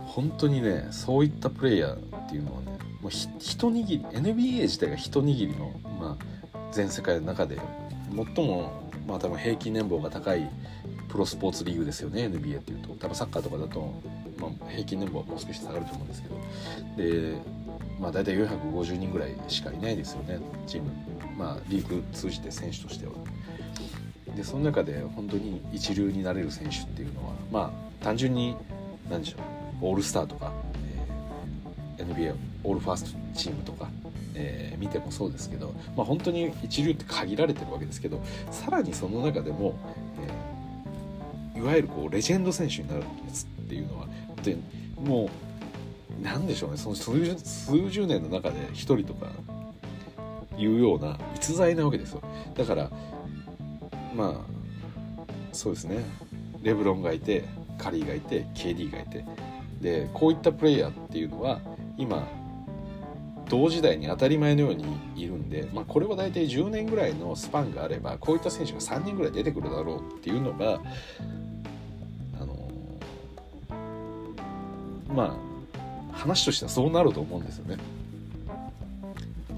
本当にねそういったプレイヤーっていうのはねもう一握り NBA 自体が一握りの、まあ、全世界の中で最もまあ多分平均年俸が高いプロスポーツリーグですよね NBA っていうと。多分サッカーとかだとまあ、平均年俸はもう少し下がると思うんですけど。で、まあ、大体450人ぐらいしかいないですよねチーム、まあ、リーグ通じて選手としては。でその中で本当に一流になれる選手っていうのはまあ単純に何でしょうオールスターとか、えー、NBA オールファーストチームとか、えー、見てもそうですけど、まあ、本当に一流って限られてるわけですけどさらにその中でも、えー、いわゆるこうレジェンド選手になるやつっていうのは本当にもう何でしょうねその数十数十年の中で1人とかいうような逸材なわけですよ。だからまあそうですね。レブロンがいてカリーがいて KD がいて。でこういったプレイヤーっていうのは今同時代に当たり前のようにいるんで、まあ、これは大体10年ぐらいのスパンがあればこういった選手が3人ぐらい出てくるだろうっていうのがあのまあ話としてはそうなると思うんですよね。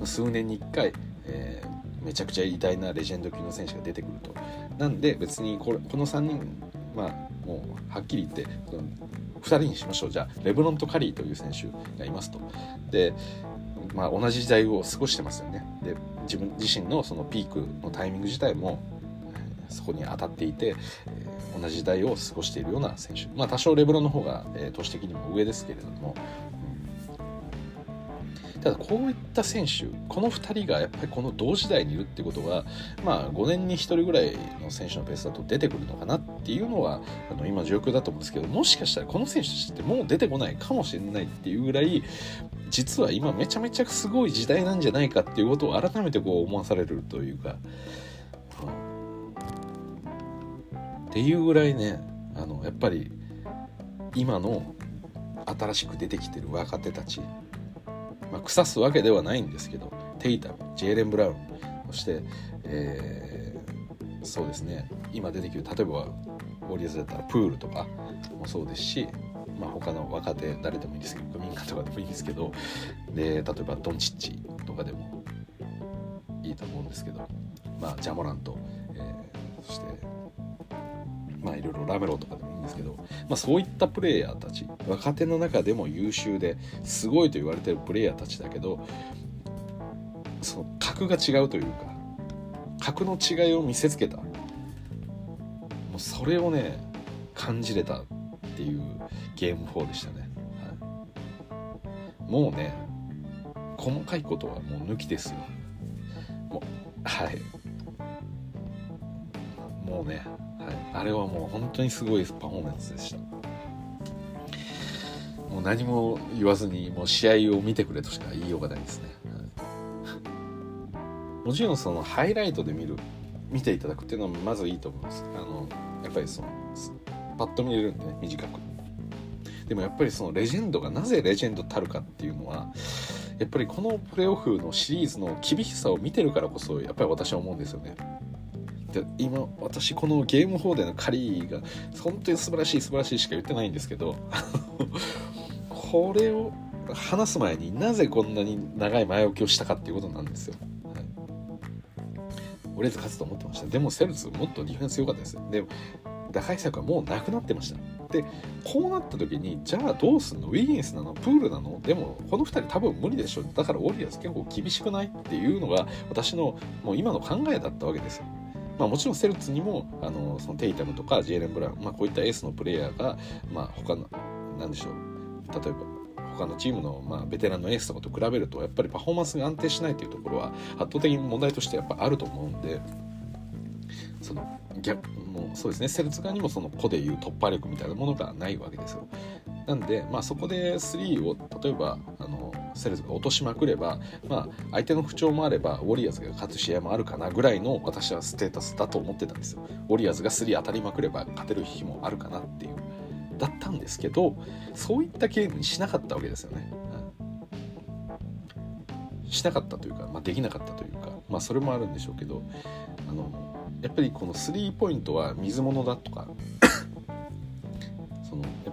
数年に1回、えー、めちゃくちゃ偉大なレジェンド級の選手が出てくると。なんで別にこれこの3人まあもうはっきり言って2人にしましょうじゃあレブロンとカリーという選手がいますと。でまあ、同じ時代を過ごしてますよね。で自分自身のそのピークのタイミング自体もそこに当たっていて、え、同じ時代を過ごしているような選手。まあ多少レブロンの方が、えー、都市的にも上ですけれども、ただこういった選手この2人がやっぱりこの同時代にいるってことはまあ5年に1人ぐらいの選手のペースだと出てくるのかなっていうのはあの今状況だと思うんですけどもしかしたらこの選手たちってもう出てこないかもしれないっていうぐらい実は今めちゃめちゃすごい時代なんじゃないかっていうことを改めてこう思わされるというか、うん、っていうぐらいねあのやっぱり今の新しく出てきてる若手たち、まあ、腐すわけではないんですけどテイタムジェイレン・ブラウンそして、えー、そうですね。今出てきる例えばウォリアーズだったらプールとかもそうですしまあ、他の若手誰でもいいですけど民家とかでもいいんですけどで例えばドンチッチとかでもいいと思うんですけど、まあ、ジャモラント、えー、そしてまあいろいろラメロとかでもいいんですけど、まあ、そういったプレイヤーたち若手の中でも優秀ですごいと言われてるプレイヤーたちだけどその格が違うというか格の違いを見せつけた。もうそれをね感じれたっていうゲーム4でしたね、はい、もうね細かいことはもう抜きですよ。もうはい。もうね、あれはもう本当にすごいパフォーマンスでした。もう何も言わずにもう試合を見てくれとしか言いようがないですね、はい、もちろんそのハイライトで見る見ていただくっていうのはまずいいと思います。あのやっぱりそのパッと見れるんでね短く。でもやっぱりそのレジェンドがなぜレジェンドたるかっていうのはやっぱりこのプレーオフのシリーズの厳しさを見てるからこそやっぱり私は思うんですよね。で今私このゲーム4でのカリーが本当に素晴らしい素晴らしいしか言ってないんですけど これを話す前になぜこんなに長い前置きをしたかっていうことなんですよ。はい、オレーズ勝つと思ってました。でもセルツもっとディフェンス良かったです。で打開策はもうなくなってました。でこうなった時にじゃあどうすんの？ウィギンスなの？プールなの？でもこの2人多分無理でしょだからウォリアーズ結構厳しくない？っていうのが私のもう今の考えだったわけですよ。まあ、もちろんセルツにもあのそのテイタムとかジェイレン・ブラウン、まあ、こういったエースのプレイヤーが、まあ、他の何でしょう例えば他のチームの、まあ、ベテランのエースとかと比べるとやっぱりパフォーマンスが安定しないというところは圧倒的に問題としてやっぱあると思うんでその逆もうそうですねセルツ側にもその個でいう突破力みたいなものがないわけですよ。なんで、まあ、そこで3を例えばあのセルツが落としまくれば、まあ、相手の不調もあればウォリアーズが勝つ試合もあるかなぐらいの私はステータスだと思ってたんですよ。ウォリアーズが3当たりまくれば勝てる日もあるかなっていう。だったんですけどそういったゲームにしなかったわけですよね。しなかったというか、まあ、できなかったというか、まあ、それもあるんでしょうけどあのやっぱりこのスリーポイントは水物だとか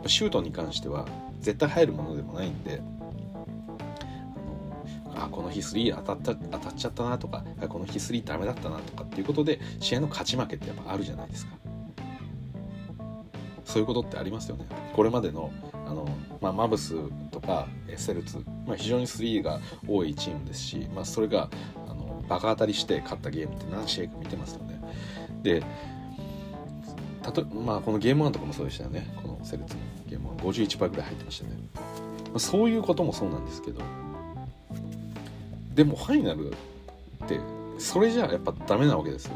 シュートに関しては絶対入るものでもないんであこの日スリー当たった当たっちゃったなとかこの日スリーダメだったなとかっていうことで試合の勝ち負けってやっぱあるじゃないですかそういうことってありますよねこれまでのあの、まあ、マブスとかセルツ、まあ、非常に3が多いチームですし、まあ、それがあのバカ当たりして勝ったゲームって何試合か見てますよね。でたとまあこのゲーム1とかもそうでしたよね。このセルツのゲーム1 51%ぐらい入ってましたね、まあ、そういうこともそうなんですけど。でもファイナルってそれじゃやっぱダメなわけですよ。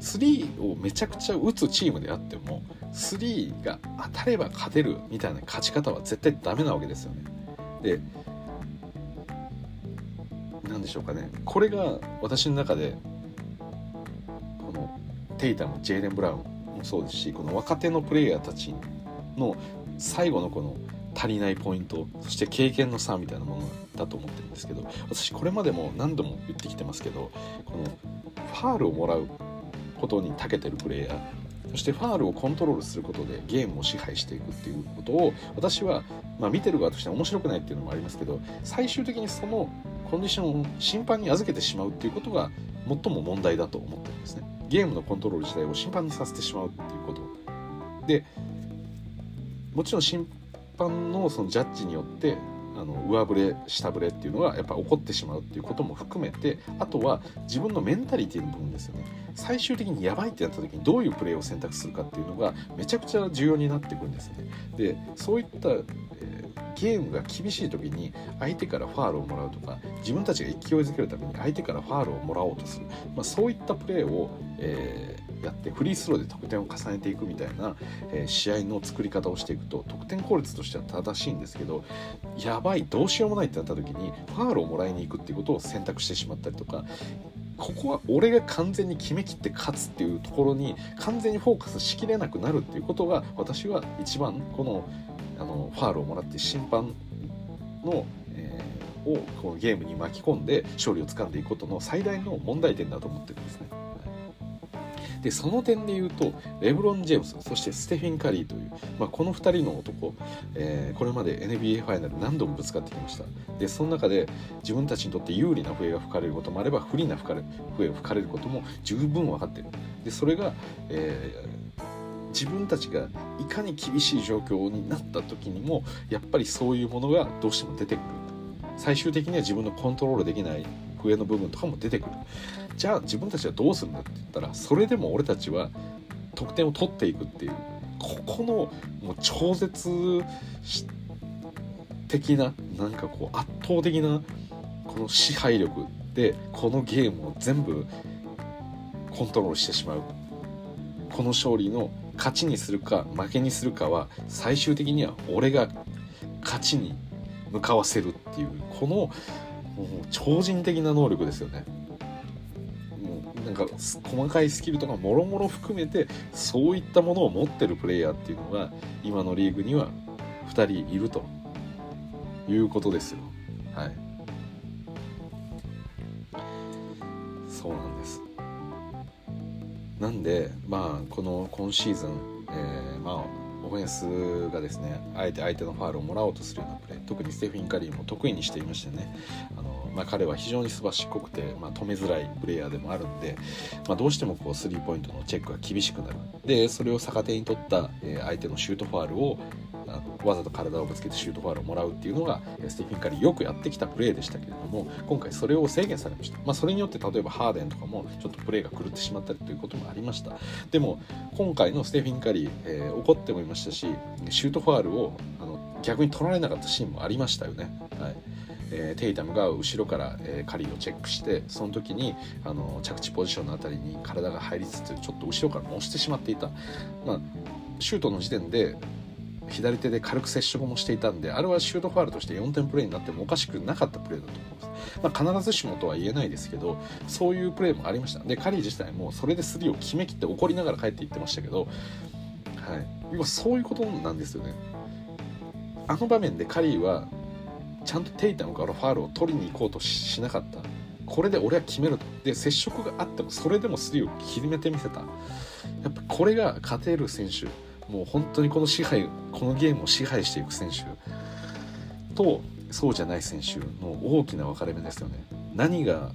3をめちゃくちゃ打つチームであっても3が当たれば勝てるみたいな勝ち方は絶対ダメなわけですよね。で何でしょうかね。これが私の中でテイタムジェイレン・ブラウンもそうですしこの若手のプレイヤーたちの最後のこの足りないポイントそして経験の差みたいなものだと思ってるんですけど私これまでも何度も言ってきてますけどこのファールをもらうことに長けてるプレイヤーそしてファールをコントロールすることでゲームを支配していくっていうことを私は、まあ、見てる側としては面白くないっていうのもありますけど最終的にそのコンディションを審判に預けてしまうっていうことが最も問題だと思ってるんですね。ゲームのコントロール自体を審判にさせてしまうっていうこと。でもちろん審判のそのジャッジによってあの上振れ下振れっていうのがやっぱ起こってしまうっていうことも含めてあとは自分のメンタリティの部分ですよね。最終的にやばいってなった時にどういうプレーを選択するかっていうのがめちゃくちゃ重要になってくるんですね。でそういった、えー、ゲームが厳しい時に相手からファールをもらうとか自分たちが勢いづけるために相手からファールをもらおうとする、まあ、そういったプレーを、えーやってフリースローで得点を重ねていくみたいな、えー、試合の作り方をしていくと得点効率としては正しいんですけどやばいどうしようもないってなった時にファールをもらいに行くっていうことを選択してしまったりとかここは俺が完全に決めきって勝つっていうところに完全にフォーカスしきれなくなるっていうことが私は一番このあのファールをもらって審判の、えー、をこのゲームに巻き込んで勝利をつかんでいくことの最大の問題点だと思ってるんですね。でその点で言うとレブロン・ジェームスそしてステフィン・カリーという、まあ、この2人の男、えー、これまで NBA ファイナル何度もぶつかってきました。でその中で自分たちにとって有利な笛が吹かれることもあれば不利な笛を吹かれることも十分分かってる。でそれが、えー、自分たちがいかに厳しい状況になった時にもやっぱりそういうものがどうしても出てくる。最終的には自分のコントロールできない笛の部分とかも出てくる。じゃあ自分たちはどうするんだって言ったらそれでも俺たちは得点を取っていくっていうここのもう超絶的ななんかこう圧倒的なこの支配力でこのゲームを全部コントロールしてしまうこの勝利の勝ちにするか負けにするかは最終的には俺が勝ちに向かわせるっていうこの超人的な能力ですよね。なんか細かいスキルとかもろもろ含めてそういったものを持ってるプレイヤーっていうのが今のリーグには2人いるということですよ。はい。そうなんです。なんでまあこの今シーズン、えー、まあオフェンスがですねあえて相手のファールをもらおうとするようなプレー特にステフィン・カリーも得意にしていましてねあのまあ、彼は非常にすばしっこくて、まあ、止めづらいプレイヤーでもあるんで、まあ、どうしてもこうスリーポイントのチェックが厳しくなる。でそれを逆手に取った、相手のシュートファールをわざと体をぶつけてシュートファールをもらうっていうのがステフィン・カリーよくやってきたプレーでしたけれども今回それを制限されました、まあ、それによって例えばハーデンとかもちょっとプレーが狂ってしまったりということもありました。でも今回のステフィン・カリー、えー、怒ってもいましたしシュートファールをあの逆に取られなかったシーンもありましたよね。はい。えー、テイタムが後ろから、えー、カリーをチェックしてその時にあの着地ポジションの辺りに体が入りつつちょっと後ろから押してしまっていた、まあ、シュートの時点で左手で軽く接触もしていたんであれはシュートファールとして4点プレーになってもおかしくなかったプレーだと思います、まあ、必ずしもとは言えないですけどそういうプレーもありました。でカリー自体もそれでスリーを決めきって怒りながら帰っていってましたけど、はい、要はそういうことなんですよね。あの場面でカリーはちゃんとテイタムからファールを取りに行こうとしなかった。これで俺は決めると。で接触があってもそれでもスリーを決めてみせた。やっぱこれが勝てる選手。もう本当にこの支配このゲームを支配していく選手。とそうじゃない選手の大きな分かれ目ですよね。何が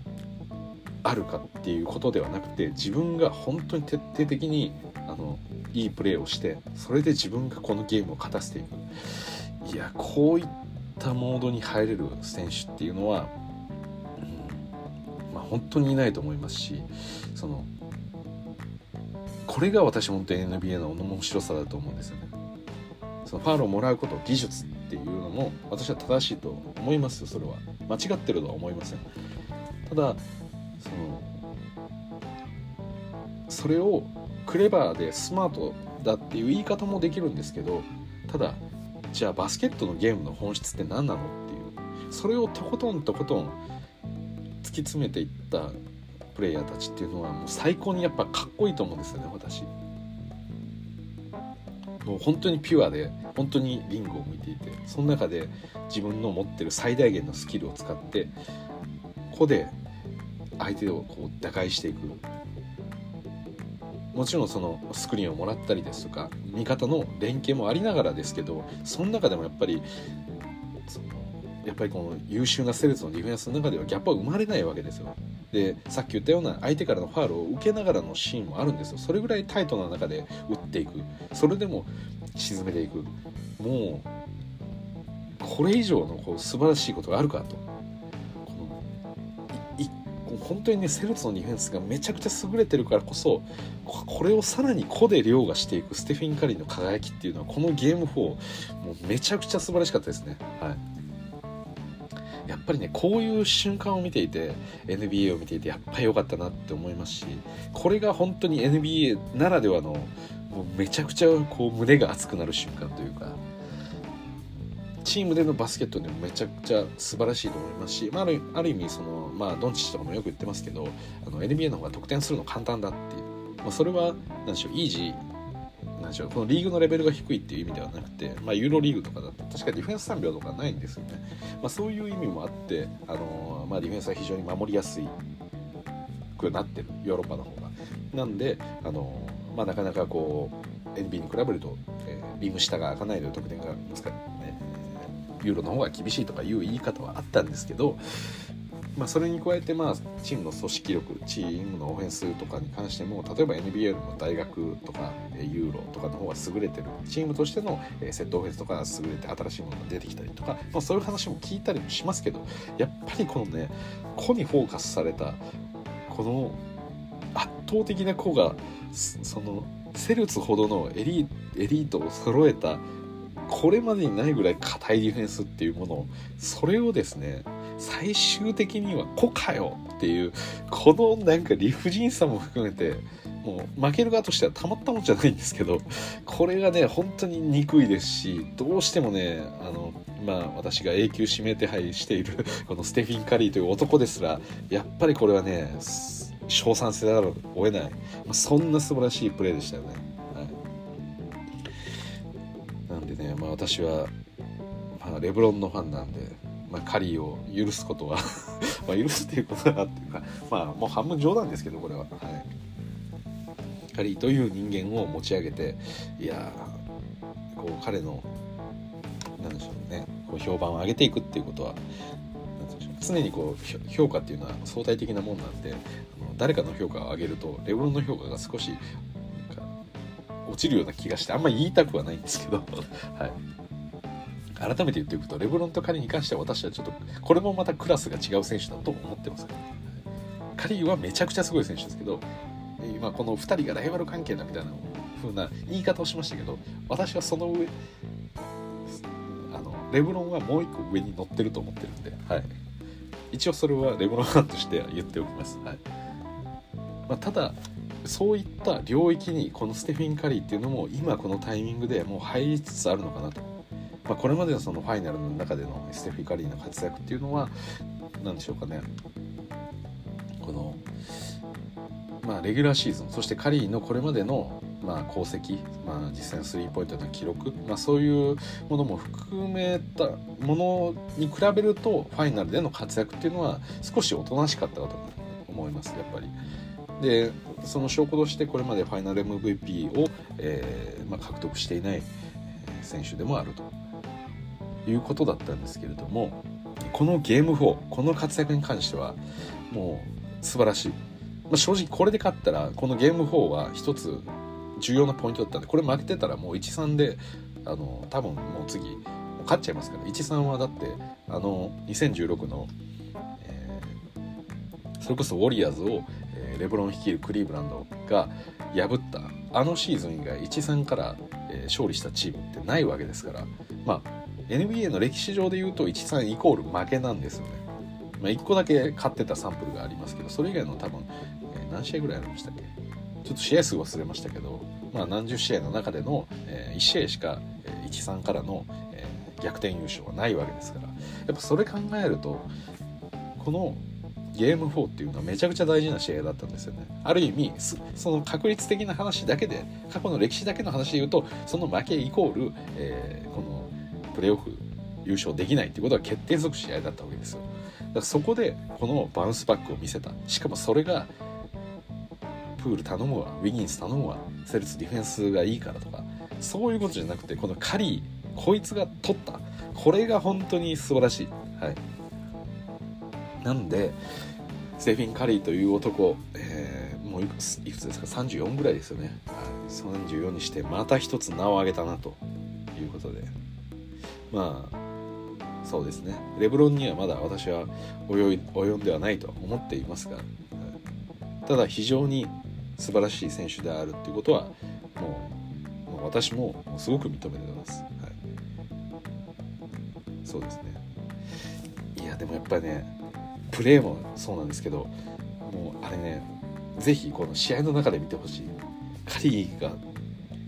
あるかっていうことではなくて自分が本当に徹底的にあのいいプレーをしてそれで自分がこのゲームを勝たせていく。いやこういったったモードに入れる選手っていうのは、うんまあ、本当にいないと思いますしそのこれが私本当に NBA の面白さだと思うんですよね。そのファールをもらうこと技術っていうのも私は正しいと思いますよそれは間違ってるとは思いませんただそのそれをクレバーでスマートだっていう言い方もできるんですけどただじゃあバスケットのゲームの本質って何なのっていう。それをとことんとことん突き詰めていったプレイヤーたちっていうのはもう最高にやっぱかっこいいと思うんですよね私。もう本当にピュアで本当にリングを見ていてその中で自分の持ってる最大限のスキルを使ってここで相手をこう打開していく。もちろんそのスクリーンをもらったりですとか味方の連携もありながらですけどその中でもやっぱりそのやっぱりこの優秀なセルツのディフェンスの中ではギャップは生まれないわけですよ。でさっき言ったような相手からのファールを受けながらのシーンもあるんですよ。それぐらいタイトな中で打っていく。それでも沈めていく。もうこれ以上のこう素晴らしいことがあるかと。本当にねセルツのディフェンスがめちゃくちゃ優れてるからこそこれをさらに個で凌駕していくステフィン・カリーの輝きっていうのはこのゲーム4もうめちゃくちゃ素晴らしかったですね。はいやっぱりねこういう瞬間を見ていて NBA を見ていてやっぱり良かったなって思いますしこれが本当に NBA ならではのもうめちゃくちゃこう胸が熱くなる瞬間というかチームでのバスケットでもめちゃくちゃ素晴らしいと思いますし、まあ、あるある意味その、まあ、ドンチッチとかもよく言ってますけどあの NBA の方が得点するの簡単だっていう、まあ、それは何でしょうイージーなんでしょうこのリーグのレベルが低いっていう意味ではなくて、まあ、ユーロリーグとかだと確かディフェンス3秒とかないんですよね、まあ、そういう意味もあってあの、まあ、ディフェンスは非常に守りやすいくなってるヨーロッパの方が。なんであの、まあ、なかなかこう NBA に比べると、えー、リム下が開かないで得点が難しいユーロの方が厳しいとかいう言い方はあったんですけど、まあ、それに加えてまあチームの組織力チームのオフェンスとかに関しても例えば NBA の大学とかユーロとかの方が優れてるチームとしてのセットオフェンスとかが優れて新しいものが出てきたりとか、まあ、そういう話も聞いたりもしますけどやっぱりこのね個にフォーカスされたこの圧倒的な個がそのセルツほどのエリエリートを揃えたこれまでにないぐらい硬いディフェンスっていうものをそれをですね最終的には「子かよ!」っていうこのなんか理不尽さも含めてもう負ける側としてはたまったもんじゃないんですけどこれがね本当に憎いですしどうしてもねあのまあ私が永久指名手配しているこのステフィン・カリーという男ですらやっぱりこれはね称賛せざるを得ないそんな素晴らしいプレーでしたよね。でね、まあ、私は、まあ、レブロンのファンなんで、まあ、カリーを許すことは ま許すっていうことだなっていうかまあもう半分冗談ですけどこれは、はい、カリーという人間を持ち上げていやこう彼のなんでしょうねこう評判を上げていくっていうことは常にこう評価っていうのは相対的なもんなんで誰かの評価を上げるとレブロンの評価が少し落ちるような気がしてあんまり言いたくはないんですけど、はい、改めて言っておくとレブロンとカリーに関しては私はちょっとこれもまたクラスが違う選手だと思ってますカリーはめちゃくちゃすごい選手ですけど今この2人がライバル関係だみたいな風な言い方をしましたけど私はその上あのレブロンはもう一個上に乗ってると思ってるんで、はい、一応それはレブロンファンとしては言っておきます、はい。まあ、ただそういった領域にこのステフィン・カリーっていうのも今このタイミングでもう入りつつあるのかなと、まあ、これまでのそのファイナルの中でのステフィン・カリーの活躍っていうのは何でしょうかねこのまあレギュラーシーズンそしてカリーのこれまでのまあ功績、まあ、実際のスリーポイントの記録、まあ、そういうものも含めたものに比べるとファイナルでの活躍っていうのは少しおとなしかったかと思いますやっぱり。でその証拠としてこれまでファイナル MVP を、えーまあ、獲得していない選手でもあると。いうことだったんですけれどもこのゲーム4この活躍に関してはもう素晴らしい、まあ、正直これで勝ったらこのゲーム4は一つ重要なポイントだったんでこれ負けてたらもう1-3であの多分もう次勝っちゃいますから。1-3はだってあの2016の、えー、それこそウォリアーズを、え、レブロン率いるクリーブランドが破ったあのシーズン以外1-3から、え、勝利したチームってないわけですからまあ NBA の歴史上で言うと1-3イコール負けなんですよね。まあ、1個だけ勝ってたサンプルがありますけどそれ以外の多分、え、何試合ぐらいありましたっけ？ちょっと試合数忘れましたけど、まあ、何十試合の中での、え、1試合しか、え、1-3からの、え、逆転優勝はないわけですからやっぱそれ考えるとこのゲーム4っていうのはめちゃくちゃ大事な試合だったんですよね。ある意味その確率的な話だけで過去の歴史だけの話で言うとその負けイコール、えー、このプレーオフ優勝できないっていうことは決定づく試合だったわけですよ。だからそこでこのバウンスバックを見せたしかもそれがプール頼むわウィギンス頼むわセルツディフェンスがいいからとかそういうことじゃなくてこのカリーこいつが取ったこれが本当に素晴らしい。はいなんでセフィン・カリーという男、えー、もういくついくつですか？34ぐらいですよね、はい、34にしてまた一つ名を挙げたなと。いうことで。まあそうですね。レブロンにはまだ私は及及んではないと思っていますが、はい、ただ非常に素晴らしい選手であるっていうことはもうもう私もすごく認めてます、はい、そうですね。いやでもやっぱりねプレーもそうなんですけどもうあれね是非この試合の中で見てほしい。カリーが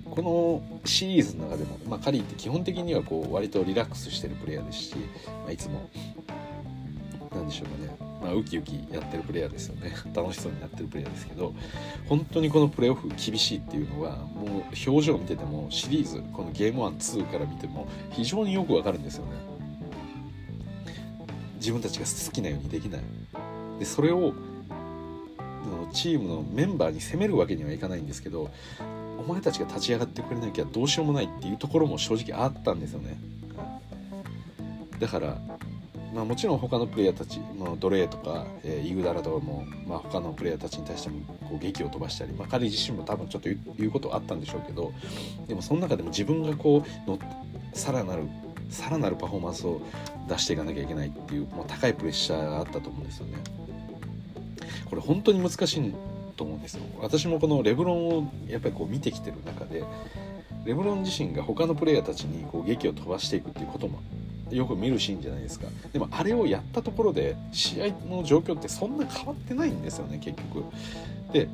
このシリーズの中でも、まあ、カリーって基本的にはこう割とリラックスしてるプレイヤーですし、まあ、いつも何でしょうかね、まあ、ウキウキやってるプレイヤーですよね。楽しそうになってるプレイヤーですけど本当にこのプレーオフ厳しいっていうのはもう表情見ててもシリーズこのゲーム12から見ても非常によくわかるんですよね。自分たちが好きなようにできない。でそれをチームのメンバーに責めるわけにはいかないんですけどお前たちが立ち上がってくれなきゃどうしようもないっていうところも正直あったんですよね。だからまあ、もちろん他のプレイヤーたち、まあ、ドレーとか、えー、イグダラとかも、まあ、他のプレイヤーたちに対してもこう劇を飛ばしたり、まあ、彼自身も多分ちょっと言うことあったんでしょうけどでもその中でも自分がこうのさらなるさらなるパフォーマンスを出していかなきゃいけないっていう、まあ、高いプレッシャーがあったと思うんですよね。これ本当に難しいと思うんですよ。私もこのレブロンをやっぱりこう見てきてる中でレブロン自身が他のプレイヤーたちにこう劇を飛ばしていくっていうこともよく見るシーンじゃないですかでもあれをやったところで試合の状況ってそんな変わってないんですよね結局で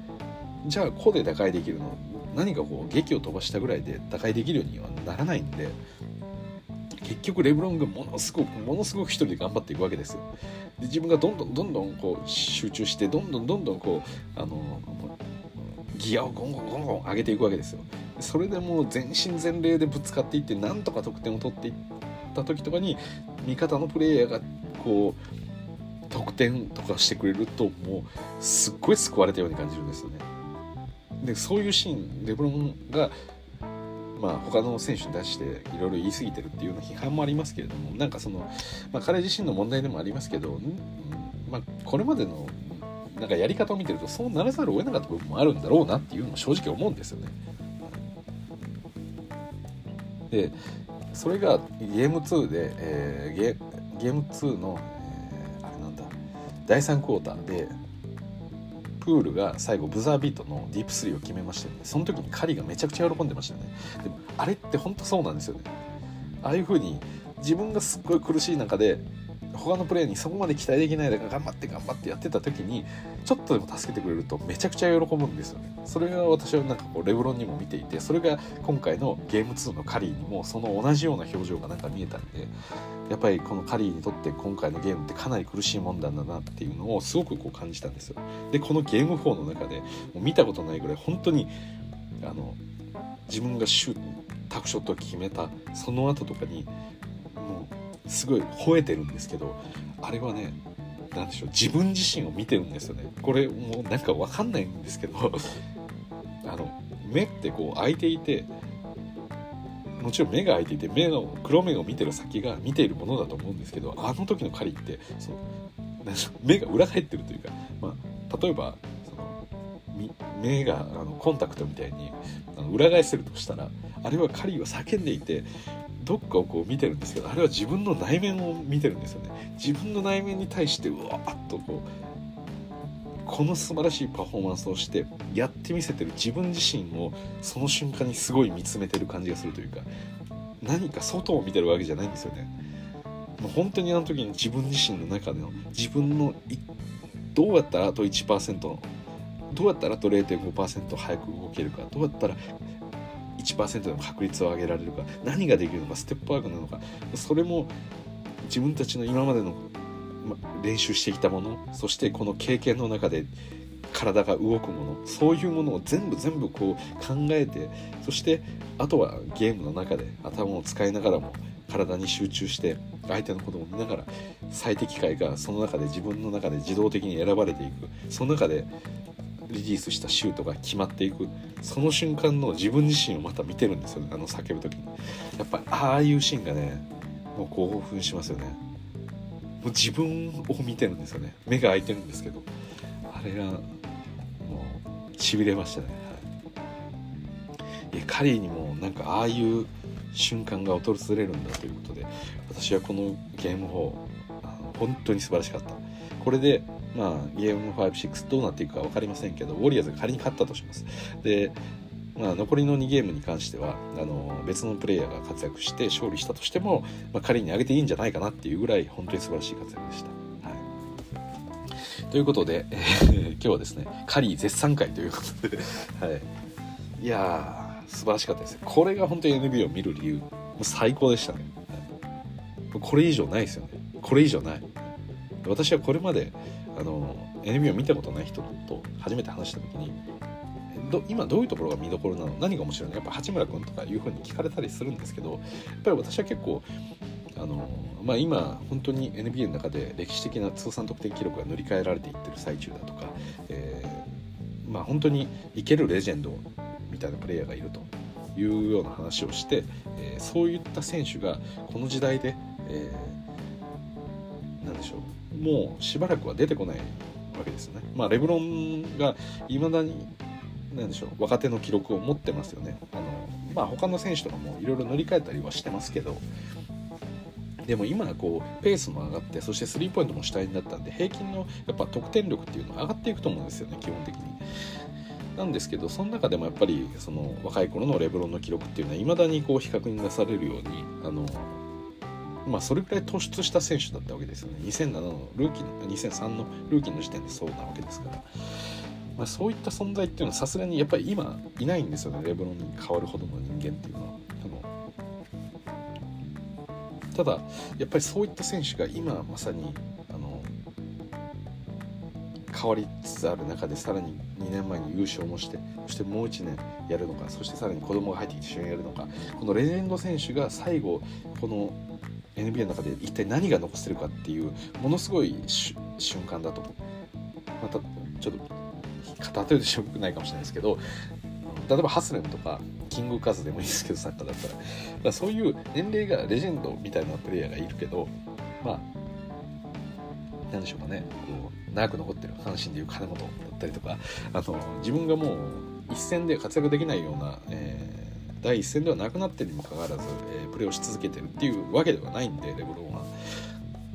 じゃあ個で打開できるの？何かこう劇を飛ばしたぐらいで打開できるようにはならないんで結局レブロンがものすごくものすごく一人で頑張っていくわけですよ。で自分がどんどんどんどんこう集中してどんどんどんどんこうあのギアをゴンゴンゴンゴン上げていくわけですよ。それでもう全身全霊でぶつかっていってなんとか得点を取っていった時とかに味方のプレイヤーがこう得点とかしてくれるともうすっごい救われたように感じるんですよね。でそういうシーンレブロンがまあ、他の選手に対していろいろ言い過ぎてるっていうような批判もありますけれどもなんかその、まあ、彼自身の問題でもありますけど、まあ、これまでのなんかやり方を見てるとそうならざるを得なかった部分もあるんだろうなっていうのも正直思うんですよね。でそれがゲーム2で、えー、ゲゲーム2の、えー、あれなんだ第3クォーターでプールが最後ブザービートのディープスリーを決めましたよね。その時にカリがめちゃくちゃ喜んでましたよね。でもあれって本当そうなんですよね。ああいう風に自分がすっごい苦しい中で他のプレイヤーにそこまで期待できないで頑張って頑張ってやってた時にちょっとでも助けてくれるとめちゃくちゃ喜ぶんですよね。それが私はなんかこうレブロンにも見ていてそれが今回のゲーム2のカリーにもその同じような表情がなんか見えたんでやっぱりこのカリーにとって今回のゲームってかなり苦しいもんだんだなっていうのをすごくこう感じたんですよ。でこのゲーム4の中でもう見たことないぐらい本当にあの自分がシュータクショットを決めたその後とかにもうすごい吠えてるんですけどあれはね何でしょう自分自身を見てるんですよね。これもうなんか分かんないんですけど あの目ってこう開いていてもちろん目が開いていて目の黒目を見てる先が見ているものだと思うんですけどあの時の狩りってその目が裏返ってるというか、まあ、例えばその目があのコンタクトみたいにあの裏返せるとしたらあれはカリーは叫んでいてどっかをこう見てるんですけどあれは自分の内面を見てるんですよね。自分の内面に対してうわーっとこうこの素晴らしいパフォーマンスをしてやってみせてる自分自身をその瞬間にすごい見つめてる感じがするというか何か外を見てるわけじゃないんですよね。もう本当にあの時に自分自身の中での自分のどうやったらあと1%どうやったらあと0.5%早く動けるかどうやったら1%の確率を上げられるか何ができるのかステップワークなのかそれも自分たちの今までの練習してきたものそしてこの経験の中で体が動くものそういうものを全部全部こう考えてそしてあとはゲームの中で頭を使いながらも体に集中して相手のことを見ながら最適解がその中で自分の中で自動的に選ばれていく。その中でリリースしたシュートが決まっていく。その瞬間の自分自身をまた見てるんですよね。あの叫ぶ時に。やっぱああいうシーンがねもう興奮しますよね。もう自分を見てるんですよね。目が開いてるんですけど。あれがもうしびれましたね、はい、カリーにもなんかああいう瞬間が訪れるんだということで私はこのゲーム4本当に素晴らしかった。これでまあ、ゲーム56どうなっていくか分かりませんけどウォリアーズが仮に勝ったとします。で、まあ、残りの2ゲームに関してはあの別のプレイヤーが活躍して勝利したとしても、まあ、仮に上げていいんじゃないかなっていうぐらい本当に素晴らしい活躍でした。ということで、えー、今日はですねカリー絶賛会ということで、はい、いやー素晴らしかったです。これが本当に NBA を見る理由もう最高でしたね、これ以上ないですよね。これ以上ない。私はこれまであの NBA を見たことない人と初めて話した時にど今どういうところが見どころなの？何が面白いの？やっぱ八村君とかいうふうに聞かれたりするんですけどやっぱり私は結構あの、まあ、今本当に NBA の中で歴史的な通算得点記録が塗り替えられていってる最中だとか、えー、まあ、本当にいけるレジェンドみたいなプレイヤーがいるというような話をして、えー、そういった選手がこの時代で、えー、何でしょう？もうしばらくは出てこないわけですよね。まあ、レブロンがいまだに何でしょう若手の記録を持ってますよね。あのまあ、他の選手とかもいろいろ乗り換えたりはしてますけどでも今こうペースも上がってそしてスリーポイントも主体になったんで平均のやっぱ得点力っていうのは上がっていくと思うんですよね基本的に。なんですけどその中でもやっぱりその若い頃のレブロンの記録っていうのはいまだにこう比較になされるようにあのまあ、それくらい突出した選手だったわけですよね。2007のルーキー2003のルーキーの時点でそうなわけですから、まあ、そういった存在っていうのはさすがにやっぱり今いないんですよね。レブロンに変わるほどの人間っていうのは。ただやっぱりそういった選手が今まさにあの変わりつつある中でさらに2年前に優勝もしてそしてもう1年やるのかそしてさらに子供が入ってきて一緒にやるのかこのレジェンド選手が最後この NBA の中で一体何が残せるかっていうものすごい瞬間だと。またちょっと例えてしょくないかもしれないですけど例えばハスレムとかキングカズでもいいですけどサッカーだったら。だからそういう年齢がレジェンドみたいなプレイヤーがいるけどまあ何でしょうかね。こう長く残ってる。阪神でいう金本だったりとか。あの自分がもう一戦で活躍できないような、えー第一線ではなくなってるにもかかわらず、えー、プレーをし続けてるっていうわけではないんでレブロンは。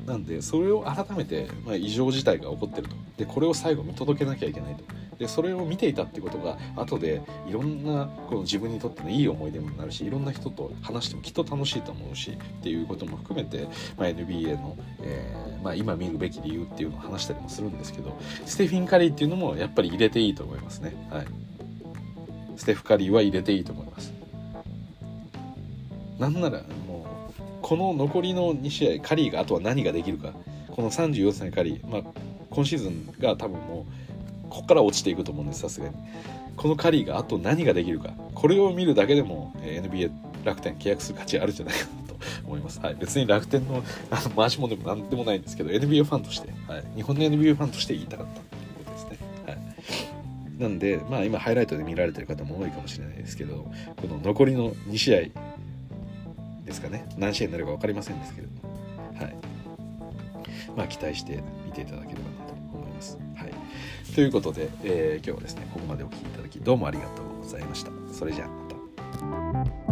なんでそれを改めて、まあ、異常事態が起こってるとでこれを最後見届けなきゃいけないとでそれを見ていたってことが後でいろんなこの自分にとってのいい思い出にもなるしいろんな人と話してもきっと楽しいと思うしっていうことも含めて、まあ、NBA の、えーまあ、今見るべき理由っていうのを話したりもするんですけどステフィン・カリーっていうのもやっぱり入れていいと思いますね。はい、ステフ・カリーは入れていいと思います。なんならもうこの残りの2試合カリーがあとは何ができるか。この34歳カリー、まあ、今シーズンが多分もうここから落ちていくと思うんですさすがに。このカリーがあと何ができるか。これを見るだけでも NBA 楽天契約する価値あるんじゃないかなと思います、はい、別に楽天のあの回し物でも何でもないんですけど NBA ファンとして、はい、日本の NBA ファンとして言いたかったということですね、はい、なんでまあ今ハイライトで見られてる方も多いかもしれないですけどこの残りの2試合ですかね。何試合になるか分かりませんですけれども。はい。まあ期待して見ていただければなと思います。はい。ということで、えー、今日はですねここまでお聴きいただきどうもありがとうございました。それじゃあ